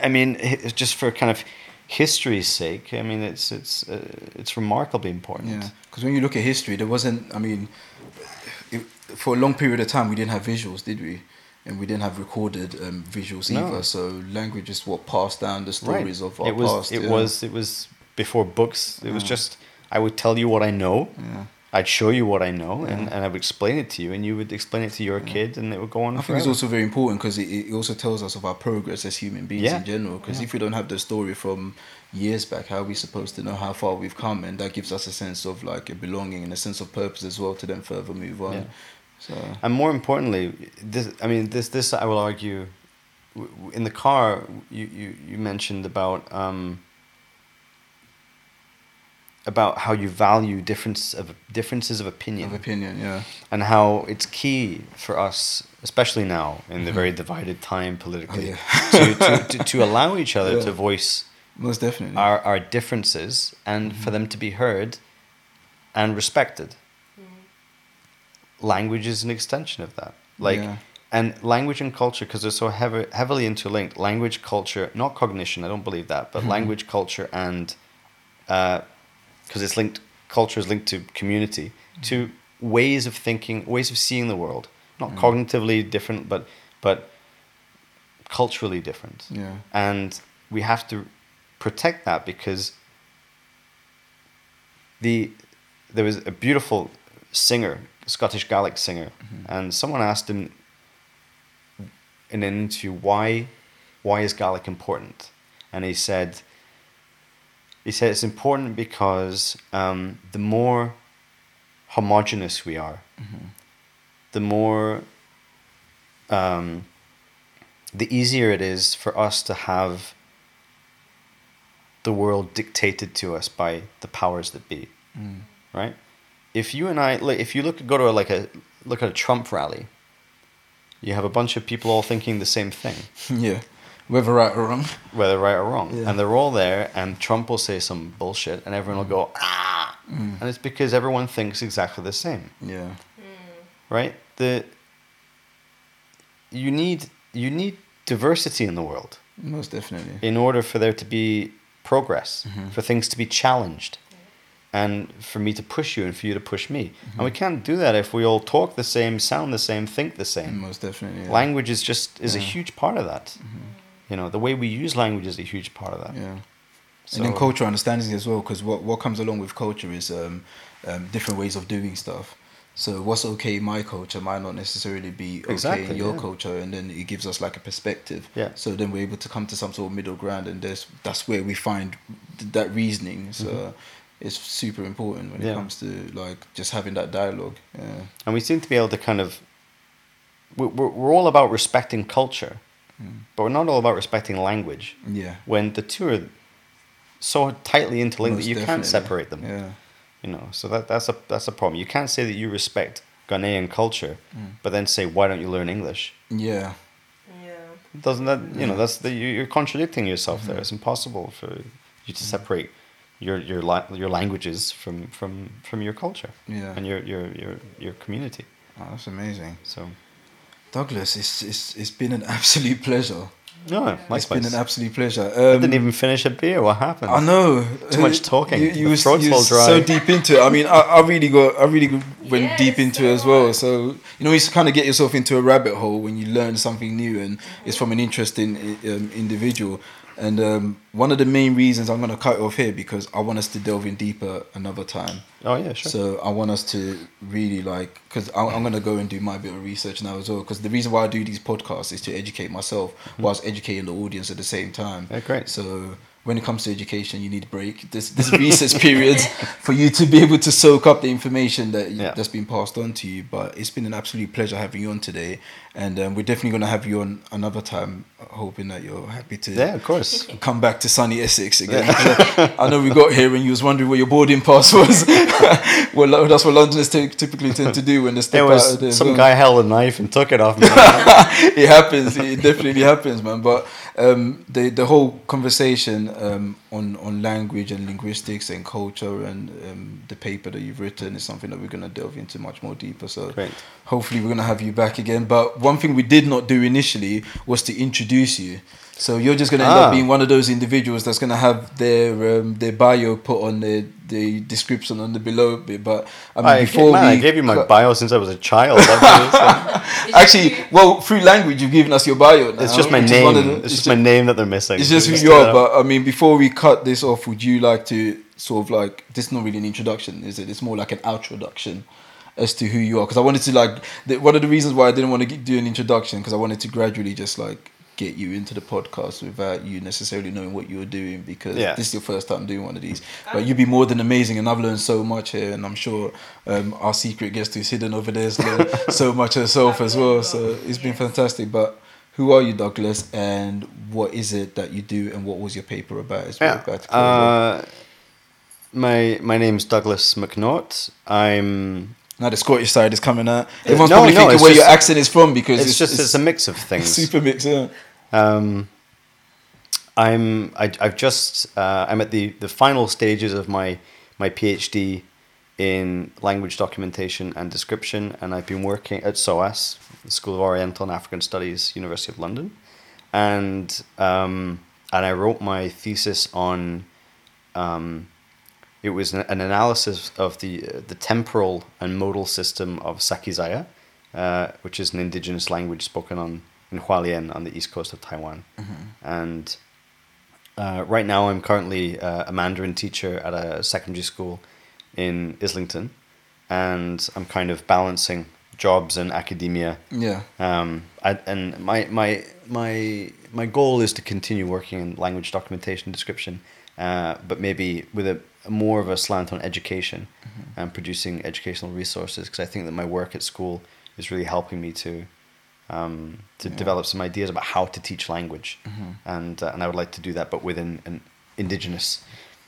I mean, it's just for kind of history's sake. I mean, it's it's uh, it's remarkably important. Yeah, because when you look at history, there wasn't. I mean, it, for a long period of time, we didn't have visuals, did we? And we didn't have recorded um, visuals No. either. So language is what passed down the stories of our it was past. it yeah. was it was before books. It was just I would tell you what I know. Yeah. I'd show you what I know, and, and I would explain it to you, and you would explain it to your kid, and it would go on. I think it's also very important because it, it also tells us of our progress as human beings Yeah. in general. Because Yeah. if we don't have the story from years back, how are we supposed to know how far we've come? And that gives us a sense of like a belonging and a sense of purpose as well to then further move on. Yeah. So And more importantly, this I mean this this I will argue in the car you you, you mentioned about um, about how you value difference of differences of opinion Of opinion, yeah. and how it's key for us, especially now in the mm-hmm. very divided time politically, Mm-hmm. Oh, yeah. to, to, (laughs) to, to allow each other Yeah. to voice Most definitely. our, our differences and for mm-hmm. them to be heard and respected. Mm-hmm. Language is an extension of that. Like, Yeah. and language and culture, because they're so heavy, heavily interlinked. Language, culture, not cognition. I don't believe that, but language, culture, and uh, because it's linked. Culture is linked to community, to ways of thinking, ways of seeing the world. Not mm. cognitively different, but but culturally different yeah. and we have to protect that because the there was a beautiful singer, Scottish Gaelic singer, mm-hmm. and someone asked him in an interview why why is Gaelic important, and he said he said it's important because um, the more homogenous we are, the more um, the easier it is for us to have the world dictated to us by the powers that be, right? If you and I, like, if you look, go to a, like a look at a Trump rally, you have a bunch of people all thinking the same thing, (laughs) yeah. Whether right or wrong. whether right or wrong, Yeah. and they're all there, and Trump will say some bullshit, and everyone will go ah, mm. and it's because everyone thinks exactly the same. Yeah. Hmm. right? The you need you need diversity in the world Most definitely. in order for there to be progress, mm-hmm. for things to be challenged, and for me to push you and for you to push me. And we mm-hmm. can't do that if we all talk the same, sound the same, think the same. Most definitely. Yeah. Language is just is a huge part of that. Mm-hmm. You know, the way we use language is a huge part of that. Yeah. So, and then cultural understanding as well, because what, what comes along with culture is um, um, different ways of doing stuff. So what's okay in my culture might not necessarily be okay Exactly, in your yeah. culture, and then it gives us like a perspective. Yeah. So then we're able to come to some sort of middle ground, and there's that's where we find th- that reasoning. So it's super important when Mm-hmm. Yeah. it comes to like just having that dialogue. Yeah. and we seem to be able to kind of we're we're all about respecting culture, but we're not all about respecting language. Yeah. when the two are so tightly interlinked Most that you can't separate them. Yeah. You know, so that that's a that's a problem. You can't say that you respect Ghanaian culture, Mm. but then say why don't you learn English? Yeah. Yeah. Doesn't that you know Yeah. that's the you- you're contradicting yourself Mm-hmm. there. It's impossible for you to separate your your la- your languages from from from your culture Yeah. and your your your your community. Oh, that's amazing. So Douglas, it's, it's, it's been an absolute pleasure. no, it's been an absolute pleasure. I Um, didn't even finish a beer. What happened? I know. Too much Uh, talking. You, The you, was, you all dry. so deep into it. I mean, I, I really got, I really went Yes, deep into it as well. So you know, you kind of get yourself into a rabbit hole when you learn something new, and it's from an interesting um, individual. And um, one of the main reasons I'm going to cut it off here because I want us to delve in deeper another time. Oh yeah, sure. So I want us to really like because I'm going to go and do my bit of research now as well. Because the reason why I do these podcasts is to educate myself whilst educating the audience at the same time. Yeah, great. So when it comes to education, you need a break. This this recess period (laughs) for you to be able to soak up the information that Yeah. that's been passed on to you. But it's been an absolute pleasure having you on today, and um, we're definitely going to have you on another time, hoping that you're happy to yeah, of course. (laughs) come back to sunny Essex again. I know we got here and you was wondering where your boarding pass was. (laughs) well, that's what Londoners ty- typically tend to do when they step There out of there. some so- guy held a knife and took it off me. it happens. It definitely happens, man. But um, the the whole conversation um, on on language and linguistics and culture and um, the paper that you've written is something that we're gonna delve into much more deeper. So Great. hopefully we're gonna have you back again. But one thing we did not do initially was to introduce you. So you're just gonna end Ah. up being one of those individuals that's gonna have their um, their bio put on the the description on the below bit. But I mean, I, before man, we I gave you my cut- bio since I was a child. (laughs) Actually, well, through language, you've given us your bio. Now, it's just my which is one name. the- it's just my name that they're missing. It's just who you are. But I mean, before we cut this off, would you like to sort of like this? is Not really an introduction, is it? It's more like an outroduction as to who you are. Because I wanted to like the, one of the reasons why I didn't want to do an introduction because I wanted to gradually just like get you into the podcast without you necessarily knowing what you're doing because Yeah. this is your first time doing one of these. But you'd be more than amazing, and I've learned so much here, and I'm sure um, our secret guest who's hidden over there has learned (laughs) so much herself as well. So it's been fantastic. But who are you, Douglas, and what is it that you do, and what was your paper about? As well, Yeah. about to? Uh, my my name's Douglas McNaught. I'm. Now the Scottish side is coming out. Everyone's no, probably no, thinking where your accent is from because It's, just it's, a mix of (laughs) things. super mix. Yeah. Um, I'm I, I've just uh, I'm at the, the final stages of my my PhD in language documentation and description, and I've been working at SOAS, the School of Oriental and African Studies, University of London, and um, and I wrote my thesis on. Um, it was an, an analysis of the uh, the temporal and modal system of Sakizaya, uh, which is an indigenous language spoken on in Hualien on the east coast of Taiwan. And uh, right now, I'm currently uh, a Mandarin teacher at a secondary school in Islington, and I'm kind of balancing jobs and academia. Yeah. Um, I, and my, my, my, my goal is to continue working in language documentation and description, uh, but maybe with a more of a slant on education and producing educational resources, because I think that my work at school is really helping me to um, to develop some ideas about how to teach language, and uh, and I would like to do that, but within an indigenous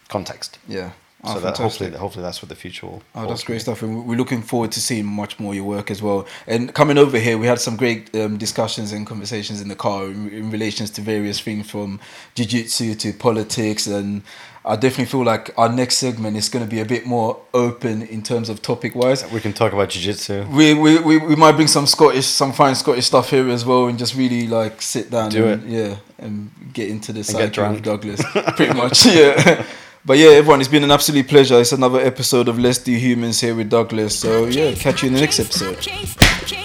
context. Yeah. Oh, so that hopefully, hopefully that's what the future will. Oh, that's great stuff, and we're looking forward to seeing much more of your work as well. And coming over here, we had some great um, discussions and conversations in the car in, in relations to various things from jiu-jitsu to politics, and I definitely feel like our next segment is going to be a bit more open in terms of topic-wise. We can talk about jiu-jitsu. We, we, we, we might bring some Scottish, some fine Scottish stuff here as well, and just really like sit down, Do and, it. yeah, and get into the get side of drunk. Douglas, (laughs) pretty much, yeah. But yeah, everyone, it's been an absolute pleasure. It's another episode of Let's Do Humans here with Douglas. So yeah, catch you in the next episode. I can't